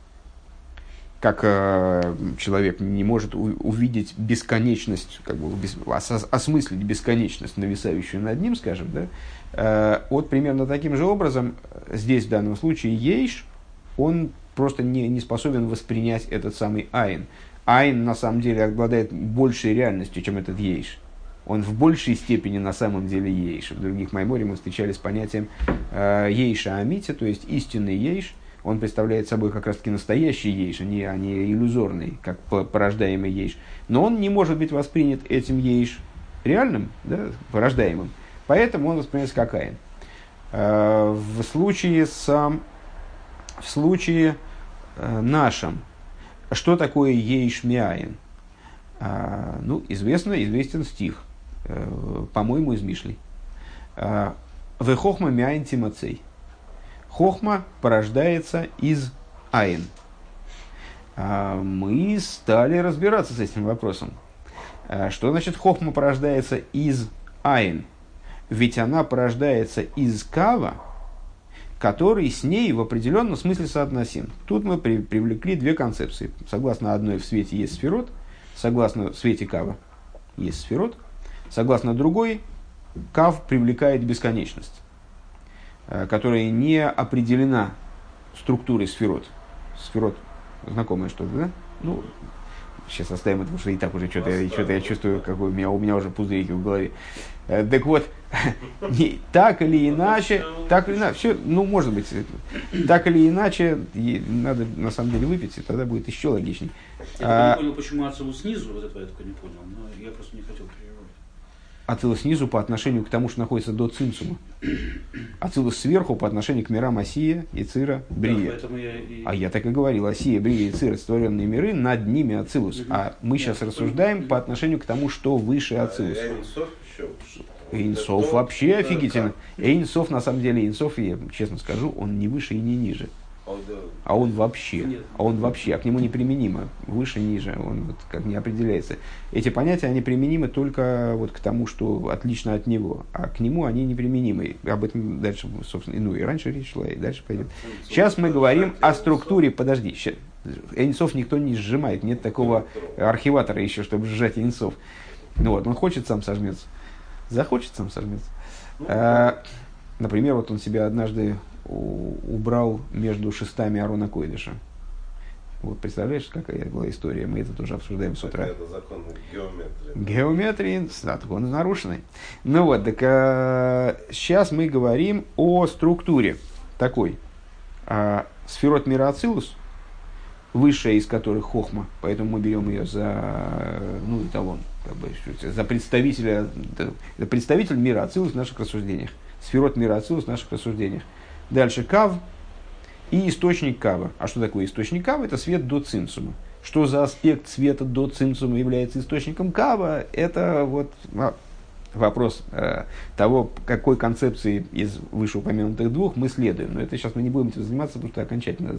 Как э, человек не может у, увидеть бесконечность, как бы без, ос, осмыслить бесконечность, нависающую над ним, скажем, да, Э, вот примерно таким же образом, э, здесь в данном случае Ейш, он просто не, не способен воспринять этот самый Айн. Айн на самом деле обладает большей реальностью, чем этот Ейш. Он в большей степени на самом деле Ейш. В других Майморе мы встречались с понятием э, Ейша Амити, то есть истинный Ейш. Он представляет собой как раз таки настоящий Ейш, а не, а не иллюзорный, как порождаемый Ейш. Но он не может быть воспринят этим Ейш реальным, да, порождаемым Поэтому он воспринимается как Айн. Э, в случае, с, в случае э, нашем, что такое Ейшмиаин? Э, ну, известно, известен стих, по-моему, из Мишли. Вехохма миаин тимацей. Хохма порождается из айн. Мы стали разбираться с этим вопросом. Что значит хохма порождается из айн? ведь она порождается из кава, который с ней в определенном смысле соотносим. Тут мы при, привлекли две концепции. Согласно одной в свете есть сферот, согласно свете кава есть сферот, согласно другой кав привлекает бесконечность, которая не определена структурой сферот. Сферот знакомое что-то, да? Ну, сейчас оставим это, потому что и так уже что-то, я, что-то я чувствую, какой у меня, у меня уже пузырики в голове. Э, так вот, (laughs) не, так или иначе, так или иначе, все, ну, может быть, так или иначе, надо на самом деле выпить, и тогда будет еще логичней. Я а, не понял, почему отцу снизу, вот этого я только не понял, но я просто не хотел Ацилус снизу по отношению к тому, что находится до цинцума. Ацилус сверху по отношению к мирам Осия, Ицира, Брия. Да, я и... А я так и говорил, Осия, Брия, Ицира, сотворенные миры, над ними Ацилус. Угу. А мы сейчас Нет, рассуждаем по отношению к тому, что выше Ацилус. А Эйнсов вообще офигительно. Эйнсов, на самом деле, Эйнсов, я честно скажу, он не выше и не ниже. А он вообще, а он вообще, а к нему неприменимо, выше, ниже, он вот как не определяется. Эти понятия, они применимы только вот к тому, что отлично от него, а к нему они неприменимы. Об этом дальше, собственно, ну и раньше речь шла, и дальше пойдет. Сейчас мы говорим о структуре, подожди, сейчас, Эйнсов никто не сжимает, нет такого архиватора еще, чтобы сжать Эйнсов. Ну вот, он хочет сам сожмется, захочет сам сожмется. А, например, вот он себя однажды убрал между шестами Арона Койдыша. Вот представляешь, какая была история? Мы это тоже обсуждаем с утра. Это закон геометрии. Геометрии, да, закон нарушенный. Ну вот, так а, сейчас мы говорим о структуре такой. А, сферот мира Ацилус, высшая из которых Хохма, поэтому мы берем ее за, ну, эталон, как бы, за представителя, это представитель мира Ацилус в наших рассуждениях. Сферот мира Ацилус в наших рассуждениях. Дальше кав и источник кава. А что такое источник кава? Это свет до цинцума. Что за аспект света до цинцума является источником кава? Это вот а, вопрос э, того, какой концепции из вышеупомянутых двух мы следуем. Но это сейчас мы не будем этим заниматься, потому что окончательно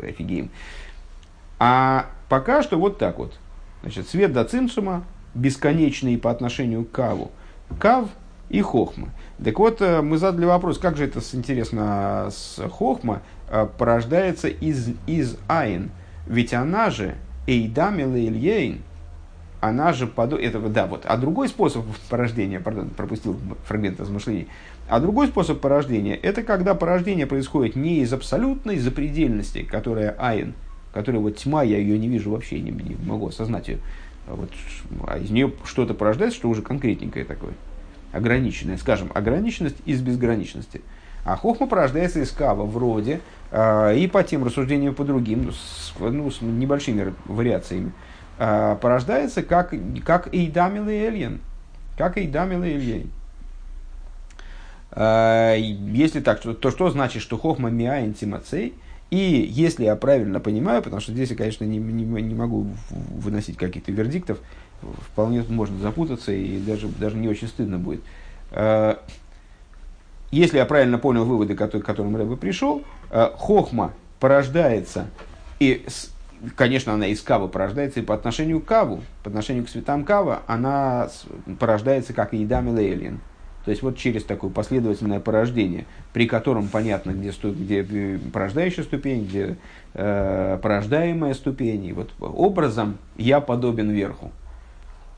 офигеем. А пока что вот так вот. Значит, свет до цинцума, бесконечный по отношению к каву. Кав и хохма. Так вот, э, мы задали вопрос, как же это, интересно, с хохма э, порождается из, из айн? Ведь она же эйдам ильейн, она же под... это, да, вот. А другой способ порождения, пардон, пропустил фрагмент размышлений, а другой способ порождения, это когда порождение происходит не из абсолютной запредельности, которая айн, которая вот тьма, я ее не вижу вообще, не, не могу осознать ее, вот, а из нее что-то порождается, что уже конкретненькое такое ограниченная, скажем, ограниченность из безграничности. А хохма порождается из кава вроде, э, и по тем рассуждениям по другим, с, ну, с небольшими вариациями, э, порождается как, как Эйдамил и Эльен. Как Эйдамил и Эльен. Э, если так, то, то что значит, что хохма миаин тимацей? И если я правильно понимаю, потому что здесь я, конечно, не, не, не могу выносить каких-то вердиктов, вполне можно запутаться и даже, даже не очень стыдно будет. Э, если я правильно понял выводы, к которым Рэбе пришел, э, хохма порождается, и, конечно, она из кавы порождается и по отношению к каву, по отношению к цветам кава, она порождается как Идам и То есть вот через такое последовательное порождение, при котором понятно, где, где э, порождающая ступень, где э, порождаемая ступень. И вот образом я подобен верху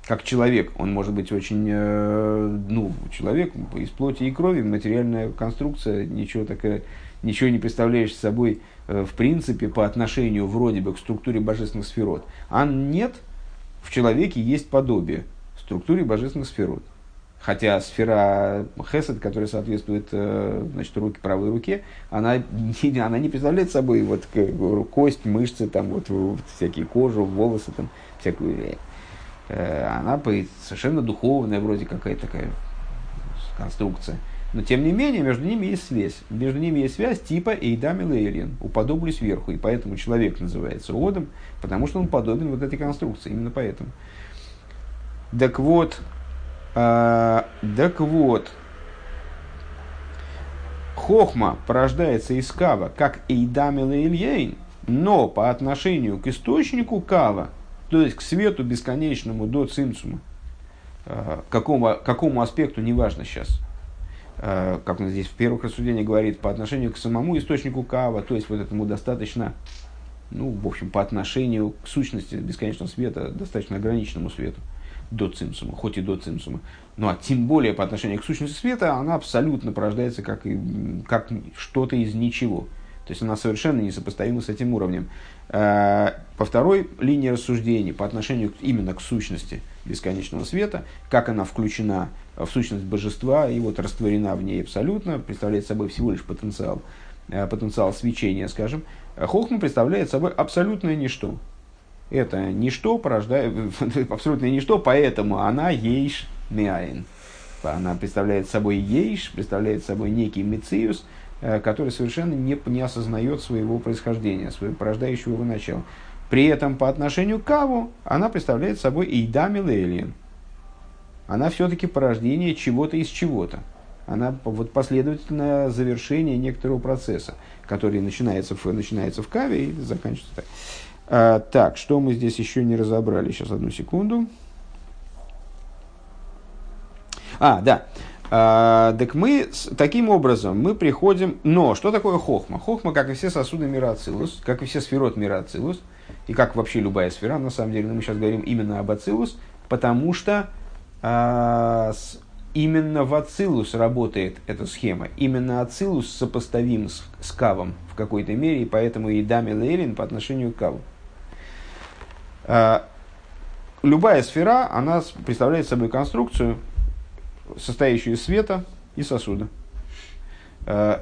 как человек, он может быть очень, э, ну, человек из плоти и крови, материальная конструкция, ничего такая, ничего не представляешь собой э, в принципе по отношению вроде бы к структуре божественных сферот. А нет, в человеке есть подобие структуре божественных сферот. Хотя сфера Хесед, которая соответствует э, значит, руке, правой руке, она она не представляет собой вот кость, мышцы, там, вот, всякие кожу, волосы, там, всякую она совершенно духовная, вроде какая-то такая конструкция. Но тем не менее, между ними есть связь. Между ними есть связь типа Эйдам и Лейлин. Уподоблюсь сверху. И поэтому человек называется Одом, потому что он подобен вот этой конструкции. Именно поэтому. Так вот, э, так вот, Хохма порождается из кава, как Эйдам и Лейлин, но по отношению к источнику кава, то есть к свету бесконечному до цимцума. Э, какому, какому аспекту, неважно сейчас. Э, как он здесь в первых рассуждениях говорит, по отношению к самому источнику кава, то есть вот этому достаточно, ну, в общем, по отношению к сущности бесконечного света, достаточно ограниченному свету до цимсума, хоть и до цимсума. Ну а тем более по отношению к сущности света, она абсолютно порождается как, как что-то из ничего. То есть она совершенно несопоставима с этим уровнем. Э, по второй линии рассуждений, по отношению именно к сущности бесконечного света, как она включена в сущность божества и вот растворена в ней абсолютно, представляет собой всего лишь потенциал, э, потенциал свечения, скажем, Хохма представляет собой абсолютное ничто. Это ничто порождает, (laughs) абсолютное ничто, поэтому она ейш миаин. Она представляет собой ейш, представляет собой некий мециус, э, который совершенно не, не осознает своего происхождения, своего порождающего его начала. При этом по отношению к Каву она представляет собой Эйдами Лейлин. Она все-таки порождение чего-то из чего-то. Она вот последовательное завершение некоторого процесса, который начинается в, начинается в Каве и заканчивается так. А, так, что мы здесь еще не разобрали? Сейчас одну секунду. А, да. А, так мы таким образом мы приходим. Но что такое хохма? Хохма, как и все сосуды мира Ацилус, как и все сферот мира Ацилус, и как вообще любая сфера, на самом деле, но мы сейчас говорим именно об Ацилус, потому что а, с, именно в Ацилус работает эта схема. Именно Ацилус сопоставим с, с Кавом в какой-то мере, и поэтому и Дами Лейлин по отношению к Каву. А, любая сфера, она представляет собой конструкцию, состоящую из света и сосуда. Э,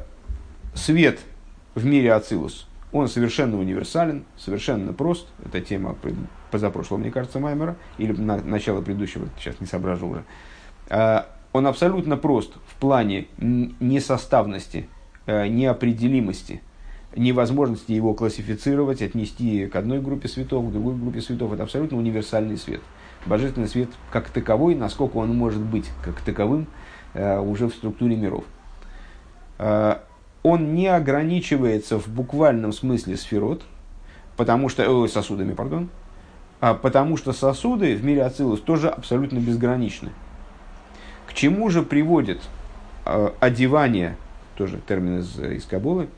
свет в мире Ацилус, он совершенно универсален, совершенно прост. Это тема позапрошлого, мне кажется, Маймера, или на, начало предыдущего, сейчас не соображу уже. Э, он абсолютно прост в плане несоставности, э, неопределимости, невозможности его классифицировать, отнести к одной группе светов, к другой группе светов. Это абсолютно универсальный свет – божественный свет как таковой, насколько он может быть как таковым э, уже в структуре миров. Э, он не ограничивается в буквальном смысле сферот, потому что, э, сосудами, пардон, а потому что сосуды в мире Ацилус тоже абсолютно безграничны. К чему же приводит одевание, тоже термин из, из Кабулы,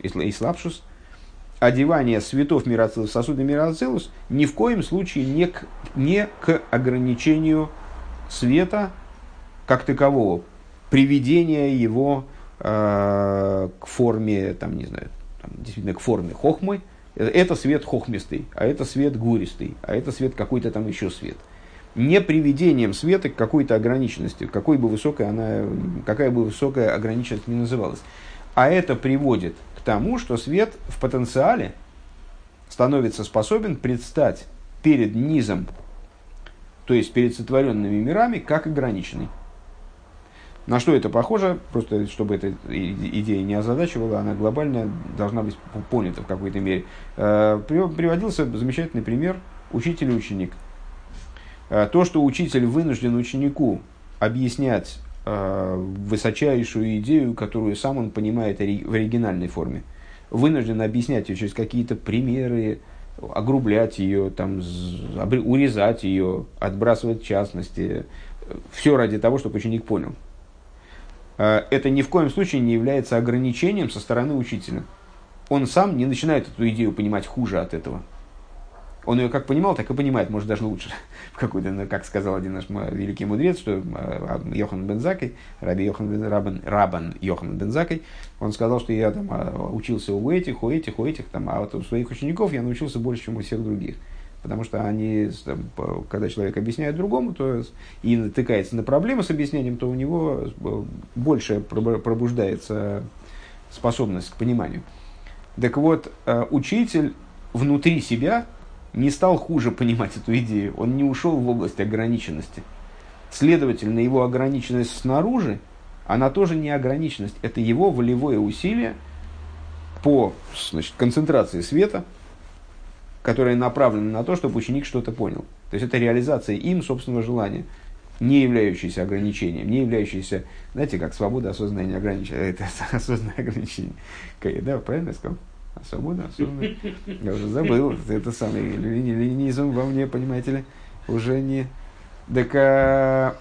из, из Лапшус, одевание светов Мирацилус в сосуды Мирацилус ни в коем случае не к, не к ограничению света как такового, приведения его э, к форме, там, не знаю, там, действительно к форме хохмы. Это свет хохмистый, а это свет гуристый, а это свет какой-то там еще свет. Не приведением света к какой-то ограниченности, какой бы высокой она, какая бы высокая ограниченность ни называлась. А это приводит тому, что свет в потенциале становится способен предстать перед низом, то есть перед сотворенными мирами, как ограниченный. На что это похоже, просто чтобы эта идея не озадачивала, она глобально должна быть понята в какой-то мере. Э, приводился замечательный пример учитель и ученик. Э, то, что учитель вынужден ученику объяснять высочайшую идею, которую сам он понимает в оригинальной форме. Вынужден объяснять ее через какие-то примеры, огрублять ее, там, урезать ее, отбрасывать частности. Все ради того, чтобы ученик понял. Э, это ни в коем случае не является ограничением со стороны учителя. Он сам не начинает эту идею понимать хуже от этого. Он ее как понимал, так и понимает, может даже лучше. (laughs) Какой-то, ну, как сказал один наш великий мудрец, что а, Йохан Бензакой, Раби Йохан Бен, Рабан, Рабан Йохан Бензакой, он сказал, что я там а, учился у этих, у этих, у этих, там, а вот у своих учеников я научился больше, чем у всех других. Потому что они, там, когда человек объясняет другому, то и натыкается на проблемы с объяснением, то у него больше пробуждается способность к пониманию. Так вот, а, учитель внутри себя не стал хуже понимать эту идею, он не ушел в область ограниченности. Следовательно, его ограниченность снаружи, она тоже не ограниченность, это его волевое усилие по значит, концентрации света, которое направлено на то, чтобы ученик что-то понял. То есть это реализация им собственного желания, не являющееся ограничением, не являющееся, знаете, как свобода осознанная не ограничена, (laughs) это осознанное ограничение. Да, правильно я сказал? А свобода, осознанность. Я уже забыл. Это самый ленинизм во мне, понимаете ли, уже не... Так а,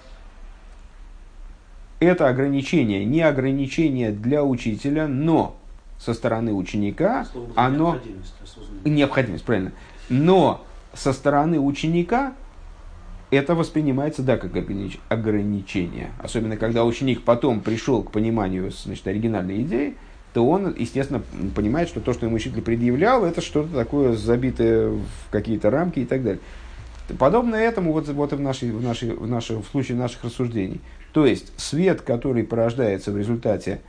это ограничение, не ограничение для учителя, но со стороны ученика Слово оно... Необходимость, необходимость, правильно. Но со стороны ученика это воспринимается, да, как ограничение. Особенно, когда ученик потом пришел к пониманию значит, оригинальной идеи, то он, естественно, понимает, что то, что ему учитель предъявлял, это что-то такое забитое в какие-то рамки и так далее. Подобно этому вот, вот и в, нашей, в, нашей, в, нашей, в случае наших рассуждений. То есть свет, который порождается в результате,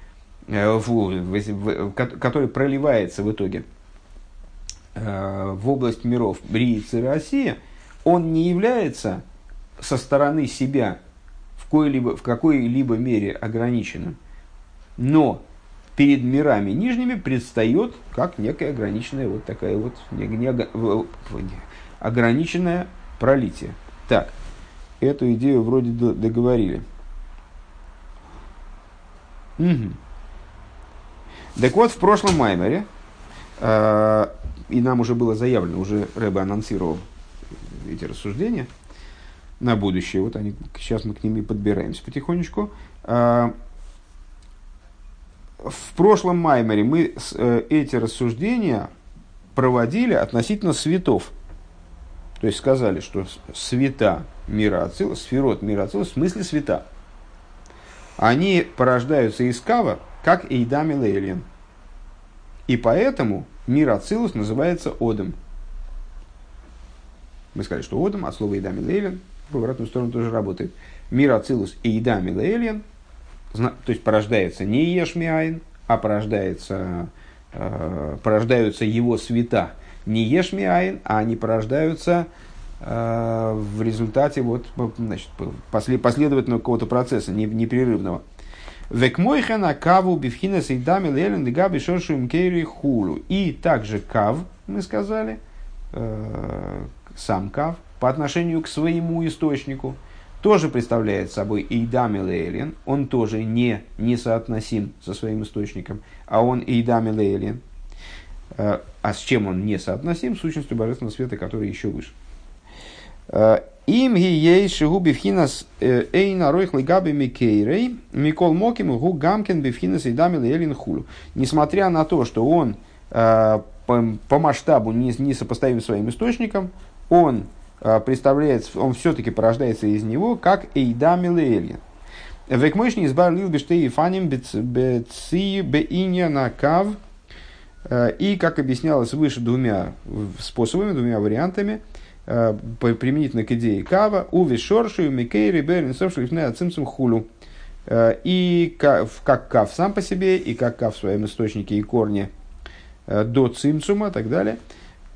э, в, в, в, который проливается в итоге э, в область миров Бриицы и Россия, он не является со стороны себя в, в какой-либо мере ограниченным. Но перед мирами нижними предстает как некая ограниченная вот такая вот не, не, ограниченная пролитие. Так, эту идею вроде договорили. Угу. Так вот, в прошлом Маймере, э, и нам уже было заявлено, уже Рэбе анонсировал эти рассуждения на будущее, вот они, сейчас мы к ним и подбираемся потихонечку. Э, в прошлом Маймере мы э, эти рассуждения проводили относительно светов. То есть сказали, что света мира Ацилус, сферот мира Ацилус, в смысле света, они порождаются из кава, как Эйдами Лейлин. И поэтому мир Ацилус называется Одом. Мы сказали, что Одом от слова Эйдами Лейлин в обратную сторону тоже работает. Мир Ацилус Эйдами Лейлин, то есть порождается не Ешмиайн, а порождается, э, порождаются его света – не ешми айн, а они порождаются э, в результате вот, значит, после, последовательного какого-то процесса, непрерывного. Векмойхена каву бифхина сейдами лелен габи шоршу кейри хулу. И также кав, мы сказали, э, сам кав, по отношению к своему источнику, тоже представляет собой Эйдами Лейлин. Он тоже не несоотносим со своим источником, а он Эйдами Лейлин. Э, а с чем он не соотносим? С сущностью божественного света, который еще выше. Э, Им ги ей шигу бифхинас э, эйна ройхли габи микейрей, микол моким гу гамкин бифхинас и дамил элин хулю. Несмотря на то, что он по, по масштабу не, не сопоставим своим источником, он представляет, он все-таки порождается из него, как эйдамил элин. Векмойшни избар лил бештей фаним беци беиня на кав – Э, и, как объяснялось выше двумя способами, двумя вариантами, э, применительно к идее кава, уви шоршу, микейри, берин, совшлифне, цимцум хулю. И как кав сам по себе, и как кав в своем источнике и корне до цимцума и так далее.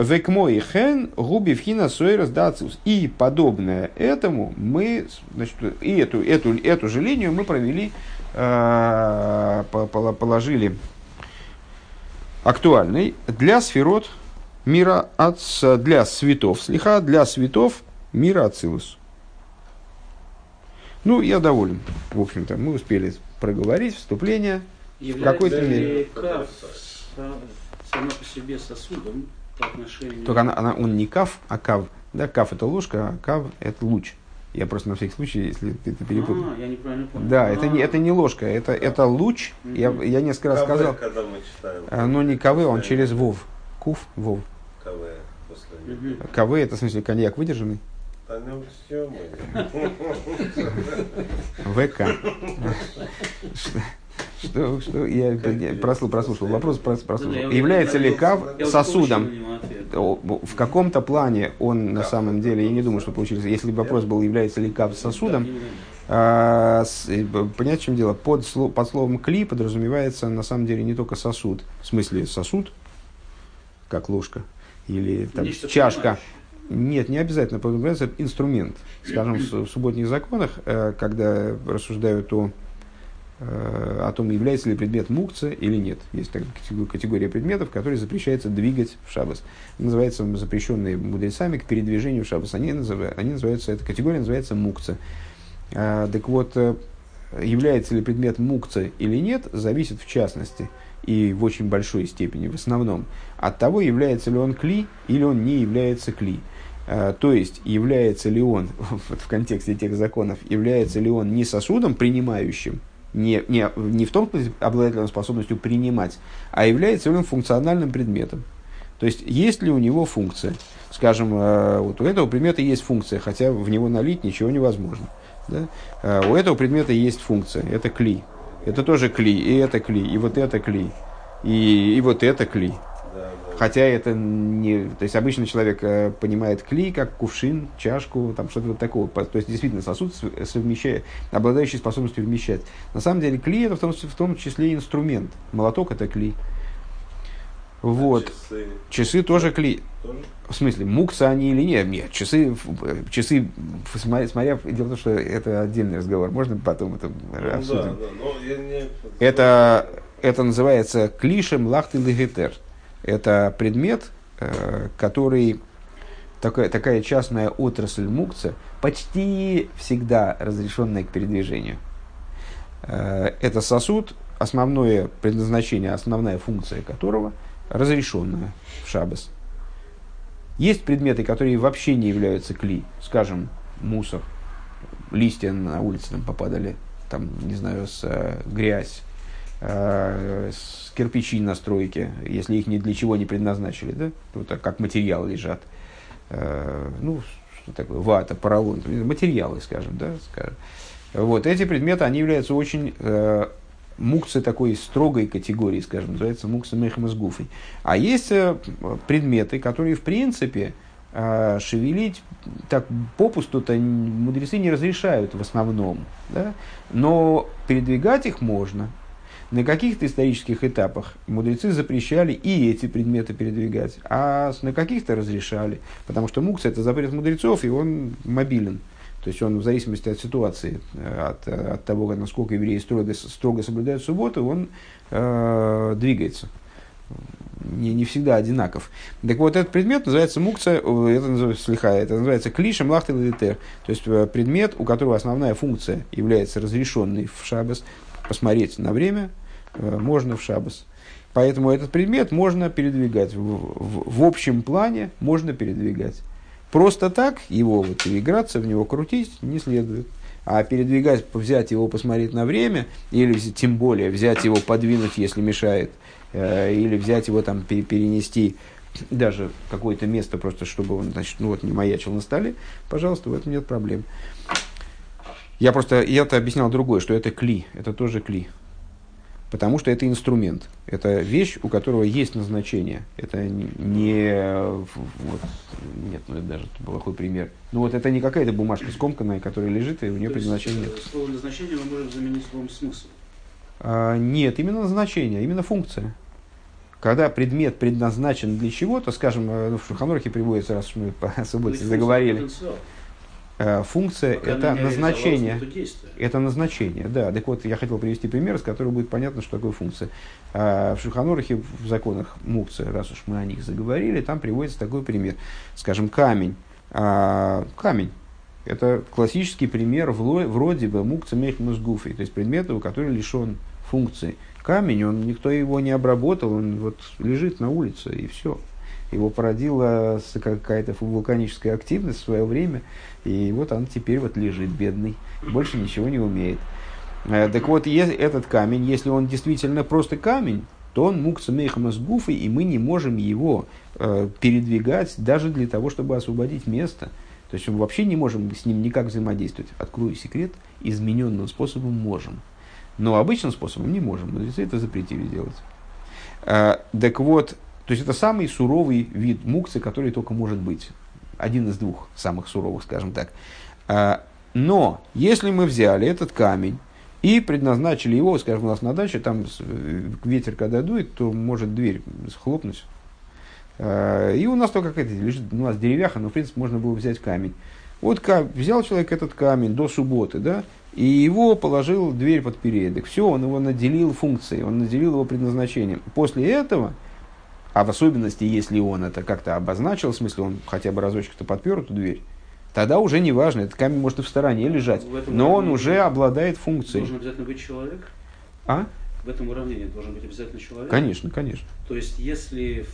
Векмо и хен губи вхина сойрас дациус. И подобное этому мы, значит, и эту, эту, эту же линию мы провели, положили актуальный для сферот мира от, для светов слиха, для светов мира Ацилус. Ну, я доволен. В общем-то, мы успели проговорить вступление в какой-то мере. Сама по себе сосудом по отношению... Только она, она, он не кав, а кав. Да, кав это ложка, а кав это луч. Я просто на всякий случай, если ты это перепутал. А, я неправильно понял. Да, это не, это не ложка, это, это луч. Я, я несколько раз сказал. когда мы читаем. А, но не КВ, он через ВОВ. Кув, ВОВ. КВ после. КВ это в смысле коньяк выдержанный? Да ну все мы. ВК. (laughs) Что, что я прослушал, прослушал вопрос, прослушал. Является ли кав сосудом? В каком-то плане он на самом деле, я не думаю, что получилось. Если бы вопрос был, является ли кав сосудом, а, понять, в чем дело. Под, под словом кли подразумевается на самом деле не только сосуд, в смысле сосуд, как ложка, или там, чашка. Нет, не обязательно подразумевается инструмент. Скажем, в субботних законах, э, когда рассуждают о о том, является ли предмет мукца или нет. Есть такая категория предметов, которые запрещается двигать в шабас. Называется запрещенные мудрецами к передвижению в шабас. Они, они называются, эта категория называется мукца. А, так вот, э, является ли предмет мукца или нет, зависит в частности и в очень большой степени, в основном, от того, является ли он кли или он не является кли. А, то есть, является ли он, (laughs) в контексте тех законов, является ли он не сосудом принимающим, не, не, не в том смысле способностью принимать, а является он функциональным предметом. То есть, есть ли у него функция. Скажем, э, вот у этого предмета есть функция, хотя в него налить ничего невозможно. Да? Э, у этого предмета есть функция, это кли. Это тоже кли, и это кли, и вот это кли. И, и вот это кли. Хотя это не... То есть обычно человек э, понимает кли как кувшин, чашку, там что-то вот такого. То есть действительно сосуд совмещает, обладающий способностью вмещать. На самом деле кли это в том, в том числе инструмент. Молоток это кли. Вот. Часы Часы тоже кли. тоже? В смысле, мукса они или нет? Нет, часы, часы, смотря, смотря, дело в том, что это отдельный разговор. Можно потом это Ну, обсудим? да, да. Но я не... Это, это называется клишем лахты легетер. Это предмет, э, который такая, такая частная отрасль мукца, почти всегда разрешенная к передвижению. Э, Это сосуд, основное предназначение, основная функция которого разрешенная в шабас. Есть предметы, которые вообще не являются кли, скажем, мусор, листья на улице там попадали, там, не знаю, с, э, грязь, э, кирпичи на стройке, если их ни для чего не предназначили, да, вот так как материал лежат. Э, ну, что такое, вата, поролон, материалы, скажем, да, скажем. Вот, эти предметы, они являются очень э, мукцы такой строгой категории, скажем, называется мукса мехмас гуфой. А есть э, предметы, которые, в принципе, э, шевелить так попусту-то мудрецы не разрешают в основном, да? но передвигать их можно. На каких-то исторических этапах мудрецы запрещали и эти предметы передвигать, а на каких-то разрешали, потому что мукса это запрет мудрецов, и он мобилен. То есть он в зависимости от ситуации, э, от, э, от того, насколько евреи строго, строго соблюдают субботу, он э, двигается. Не, не всегда одинаков. Так вот, этот предмет называется мукца, э, это называется слиха, это называется клишем лахтел То есть предмет, у которого основная функция является разрешенной в шабас, посмотреть на время можно в шабас. Поэтому этот предмет можно передвигать. В, в, в общем плане можно передвигать. Просто так его вот, играться в него, крутить не следует. А передвигать, взять его, посмотреть на время, или тем более взять его, подвинуть, если мешает, э, или взять его там пере- перенести даже какое-то место, просто чтобы он, значит, ну вот не маячил на столе, пожалуйста, в этом нет проблем. Я просто, я-то объяснял другое, что это кли, это тоже кли. Потому что это инструмент. Это вещь, у которого есть назначение. Это не... Вот, нет, ну это даже плохой пример. Ну вот это не какая-то бумажка скомканная, которая лежит, и у нее То есть, предназначения нет. э, Слово назначение мы можем заменить словом смысл. А, нет, именно назначение, именно функция. Когда предмет предназначен для чего-то, скажем, э, в Шуханорхе приводится, раз мы по субботе есть заговорили, потенциал. Э, функция Пока это назначение. Это назначение, да. Так вот, я хотел привести пример, с которого будет понятно, что такое функция. А, В Шуханорахе, в законах мукции, раз уж мы о них заговорили, там приводится такой пример. Скажем, камень. А, Камень. Это классический пример вроде бы мукца мехмус гуфи, то есть предмета, который лишен функции. Камень, он, никто его не обработал, он вот лежит на улице, и все. Его породила какая-то вулканическая активность в свое время, и вот он теперь вот лежит бедный, больше ничего не умеет. Э, Так вот, этот камень, если он действительно просто камень, то он מוקצה מחמת גופו, и мы не можем его э, передвигать даже для того, чтобы освободить место. То есть мы вообще не можем с ним никак взаимодействовать. Открою секрет, измененным способом можем. Но обычным способом не можем. Мудрецы это запретили делать. Э, так вот, то есть это самый суровый вид мукцы, который только может быть. Один из двух самых суровых, скажем так. Э, но если мы взяли этот камень и предназначили его, скажем, у нас на даче, там э, ветер когда дует, то может дверь схлопнуть. Э, И у нас только какая-то лежит, у нас деревяха, но в принципе можно было взять камень. Вот взял человек этот камень до субботы, да, и его положил дверь под передок. Все, он его наделил функцией, он наделил его предназначением. После этого, а в особенности, если он это как-то обозначил, в смысле, он хотя бы разочек-то подпер эту дверь, тогда уже не важно, этот камень может и в стороне лежать, но он уже обладает функцией. Должен обязательно быть человек. А? В этом уравнении должен быть обязательно человек. Конечно, конечно. То есть, если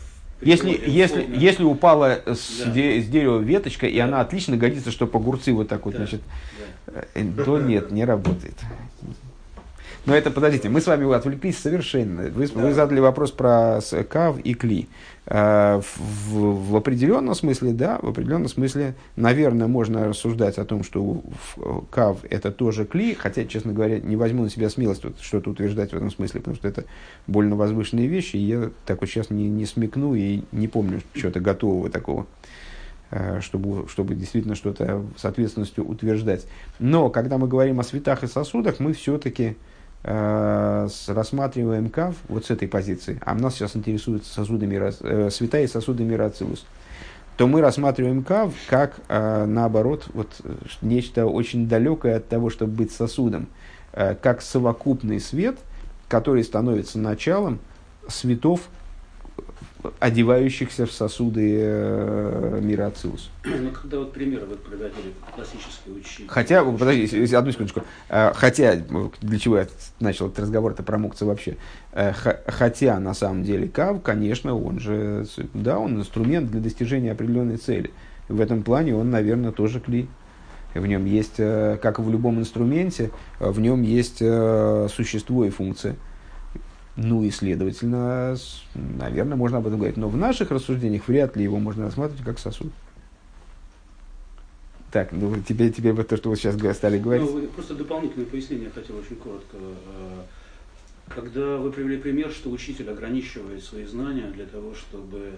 Если, если, условно- если упала с, Да. де- с дерева веточка, и Да. она отлично годится, чтобы огурцы вот так вот, Да, значит, да. э, то нет, не работает. Но это, подождите, мы с вами отвлеклись совершенно. Вы, Да. вы задали вопрос про кав и кли. Э, В, в определенном смысле, да, в определенном смысле, наверное, можно рассуждать о том, что кав это тоже кли, хотя, честно говоря, не возьму на себя смелость вот что-то утверждать в этом смысле, потому что это больно возвышенные вещи, и я так вот сейчас не, не смекну и не помню чего-то готового такого э, чтобы, чтобы действительно что-то с ответственностью утверждать. Но когда мы говорим о светах и сосудах, мы все-таки рассматриваем кав вот с этой позиции, а нас сейчас интересуют сосуды мира, э, света и сосуды мира Ацилус, то мы рассматриваем кав как, э, наоборот, вот, э, нечто очень далекое от того, чтобы быть сосудом, э, как совокупный свет, который становится началом светов, одевающихся в сосуды э, мира Ацилус. Ну, когда вот примеры вы приводили, классические учителя. Хотя, подожди, одну секундочку. Э, Хотя, ну, для чего я начал этот разговор-то про мукцы вообще. Э, Хотя, на самом деле, Кав, конечно, он же, да, он инструмент для достижения определенной цели. В этом плане он, наверное, тоже кли. В нем есть, э, как и в любом инструменте, в нем есть существо и функция. Ну и, следовательно, наверное, можно об этом говорить. Но в наших рассуждениях вряд ли его можно рассматривать как сосуд. Так, ну теперь, теперь вот то, что вы сейчас стали говорить. Ну, просто дополнительное пояснение хотел очень коротко. Э, Когда вы привели пример, что учитель ограничивает свои знания для того, чтобы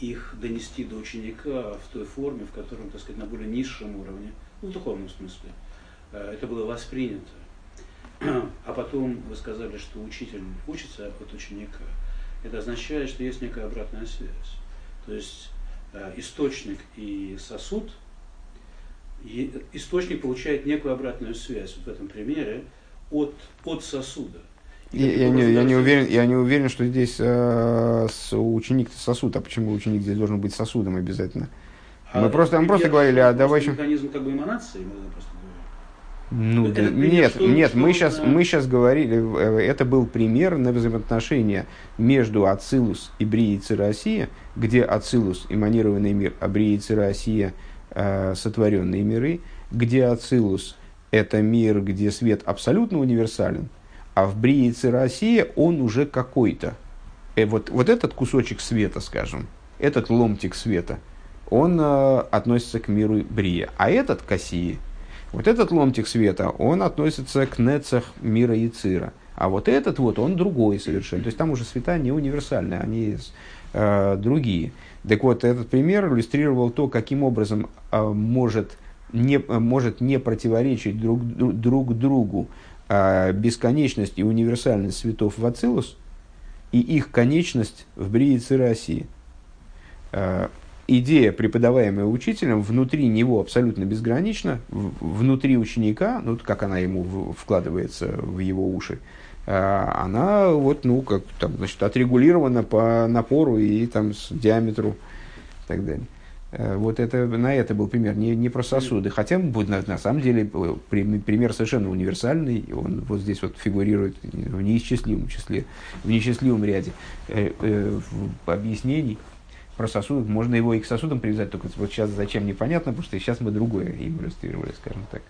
их донести до ученика в той форме, в котором, так сказать, на более низшем уровне, ну, в духовном смысле, э, это было воспринято. А потом вы сказали, что учитель учится от ученика. Это означает, что есть некая обратная связь. То есть э, источник и сосуд и источник получает некую обратную связь вот в этом примере от, от сосуда. Я, я не, я, не уверен, я не уверен, что здесь э, ученик сосуд. А почему ученик здесь должен быть сосудом обязательно? Мы просто- мы просто говорили, а давай еще- Механизм как бы эманации, мы просто. Ну, Это пример, нет, что- нет, что мы сейчас, нужно- мы сейчас говорили, э, это был пример на взаимоотношения между Ацилус и Брией Россия, где Ацилус – эманированный мир, а Брия Россия – сотворенные миры, где Ацилус – это мир, где свет абсолютно универсален, а в Брии Россия он уже какой-то. Э, вот, вот этот кусочек света, скажем, этот ломтик света, он э, относится к миру Брия, а этот к Осии – вот этот ломтик света, он относится к нецах мира Яцира. А вот этот вот, он другой совершенно. То есть там уже света не универсальные, они э, другие. Так вот, этот пример иллюстрировал то, каким образом э, может, не, э, может не противоречить друг, дру- друг другу э, бесконечность и универсальность светов в Ацилус и их конечность в Брии России идея, преподаваемая учителем, внутри него абсолютно безгранична, внутри ученика, ну, как она ему вкладывается в его уши, а, она вот, ну, как там, значит, отрегулирована по напору и там с диаметру и так далее. Э, Вот это, на это был пример, не, не про сосуды. Хотя, на, на самом деле, э, при- пример совершенно универсальный. Он вот здесь вот фигурирует в неисчислимом числе, в неисчислимом ряде э, объяснений про сосуды. Можно его и к сосудам привязать, только вот сейчас зачем непонятно, потому что сейчас мы другое иллюстрировали, скажем так.